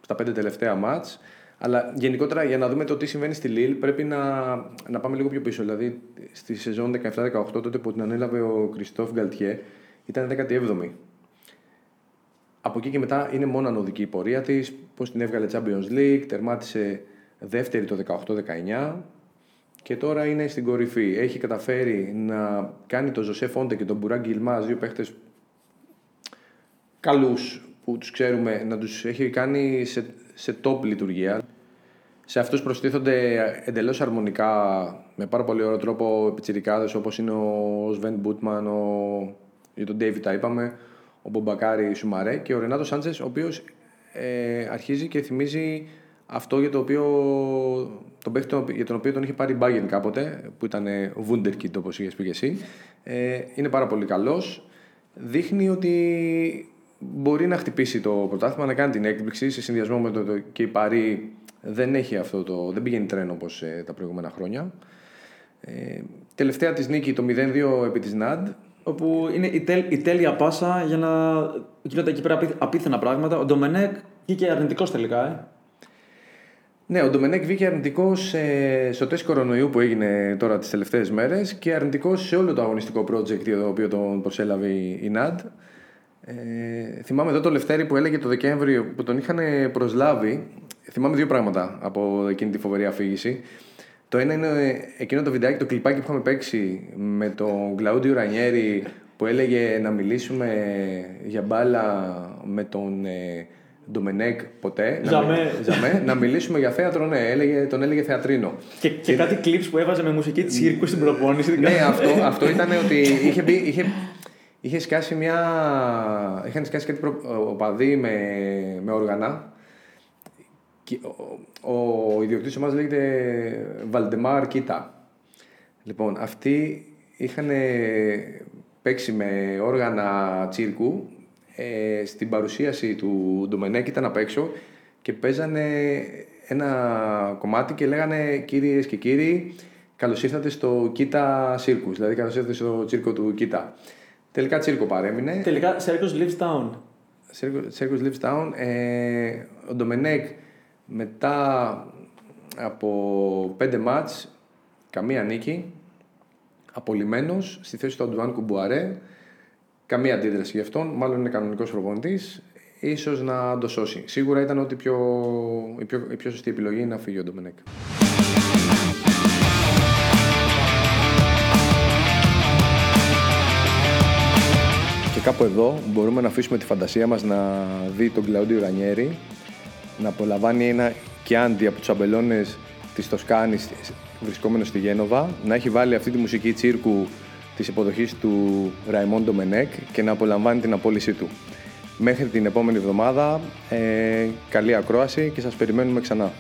στα πέντε τελευταία μάτς. Αλλά γενικότερα για να δούμε το τι συμβαίνει στη Λίλ πρέπει να, να πάμε λίγο πιο πίσω. Δηλαδή στη σεζόν 17-18 τότε που την ανέλαβε ο Κριστόφ Γκαλτιέ ήταν 17η. Από εκεί και μετά είναι μόνο ανωδική η πορεία της. Πώς την έβγαλε Champions League, τερμάτισε δεύτερη το 18-19 και τώρα είναι στην κορυφή. Έχει καταφέρει να κάνει τον Ζωσέ Φόντε και τον Μπουράν Γκυλμά, δύο παίχτες καλούς που τους ξέρουμε, να τους έχει κάνει σε σε top λειτουργία. Σε αυτούς προστίθονται εντελώς αρμονικά, με πάρα πολύ ωραίο τρόπο, επιτσιρικάδες όπως είναι ο Σβέν Μπουτμαν, ο... για τον David τα είπαμε, ο Μπομπακάρη Σουμαρέ και ο Ρενάτο Σάντζες, ο οποίος ε, αρχίζει και θυμίζει αυτό για το οποίο τον παίχτη για τον οποίο τον είχε πάρει Μπάγκεν κάποτε, που ήταν Wunderkid όπως είχες πει και εσύ. Ε, είναι πάρα πολύ καλός. Δείχνει ότι μπορεί να χτυπήσει το πρωτάθλημα, να κάνει την έκπληξη σε συνδυασμό με το, το και η Παρή δεν έχει αυτό το, δεν πηγαίνει τρένο όπως ε, τα προηγούμενα χρόνια. Ε, τελευταία της νίκη το 0-2 επί της ΝΑΔ. Όπου είναι η, τέλ, η τέλεια πάσα για να γίνονται εκεί πέρα απίθανα πράγματα. Ο Ντομενέκ βγήκε αρνητικός τελικά, ε. Ναι, ο Ντομενέκ βγήκε αρνητικός ε, στο τεστ κορονοϊού που έγινε τώρα τις τελευταίες μέρες και αρνητικός σε όλο το αγωνιστικό project το οποίο τον προσέλαβε η ΝΑΔ. Ε, θυμάμαι εδώ το Λευτέρη που έλεγε το Δεκέμβριο που τον είχαν προσλάβει. Θυμάμαι δύο πράγματα από εκείνη τη φοβερή αφήγηση. Το ένα είναι εκείνο το βιντεάκι, το κλιπάκι που είχαμε παίξει με τον Κλαούντιο Ρανιέρη που έλεγε να μιλήσουμε για μπάλα με τον ε, Ντομενέκ ποτέ. Ζαμέ. Να, ζαμέ, να μιλήσουμε για θέατρο, ναι, έλεγε, τον έλεγε θεατρίνο. Και, και, και κάτι κλιπς που έβαζε με μουσική της Σύρκου στην προπόνηση. ναι, αυτό, αυτό ήταν ότι είχε, μπει, είχε είχε σκάσει μια. Είχαν σκάσει κάτι προ... οπαδοί με, με όργανα. Και ο, ο ιδιοκτήτης μα λέγεται Βαλτεμάρ Κίτα. Λοιπόν, αυτοί είχαν παίξει με όργανα τσίρκου ε, στην παρουσίαση του Ντομενέκ ήταν απ' έξω και παίζανε ένα κομμάτι και λέγανε κυρίες και κύριοι, καλώς ήρθατε στο Κίτα Circus. Δηλαδή, καλώς ήρθατε στο τσίρκο του Κίτα. Τελικά τσίρκο παρέμεινε. Τελικά Circus Lives Town. Circus Lives Town. Ε, ο Ντομενέκ μετά από πέντε μάτς, καμία νίκη, απολυμμένος στη θέση του Αντουάν Κουμπουαρέ, καμία αντίδραση γι' αυτόν, μάλλον είναι κανονικός προπονητής, ίσως να το σώσει. Σίγουρα ήταν ότι πιο, η, πιο, η πιο σωστή επιλογή είναι να φύγει ο Ντομενέκ. Κάπου εδώ μπορούμε να αφήσουμε τη φαντασία μας να δει τον Κλαούντιο Ρανιέρη να απολαμβάνει ένα κιάντι από τους αμπελώνες της Τοσκάνης βρισκόμενος στη Γένοβα, να έχει βάλει αυτή τη μουσική τσίρκου της υποδοχής του Ραϊμόντο Μενέκ και να απολαμβάνει την απόλυσή του. Μέχρι την επόμενη εβδομάδα, ε, καλή ακρόαση και σας περιμένουμε ξανά.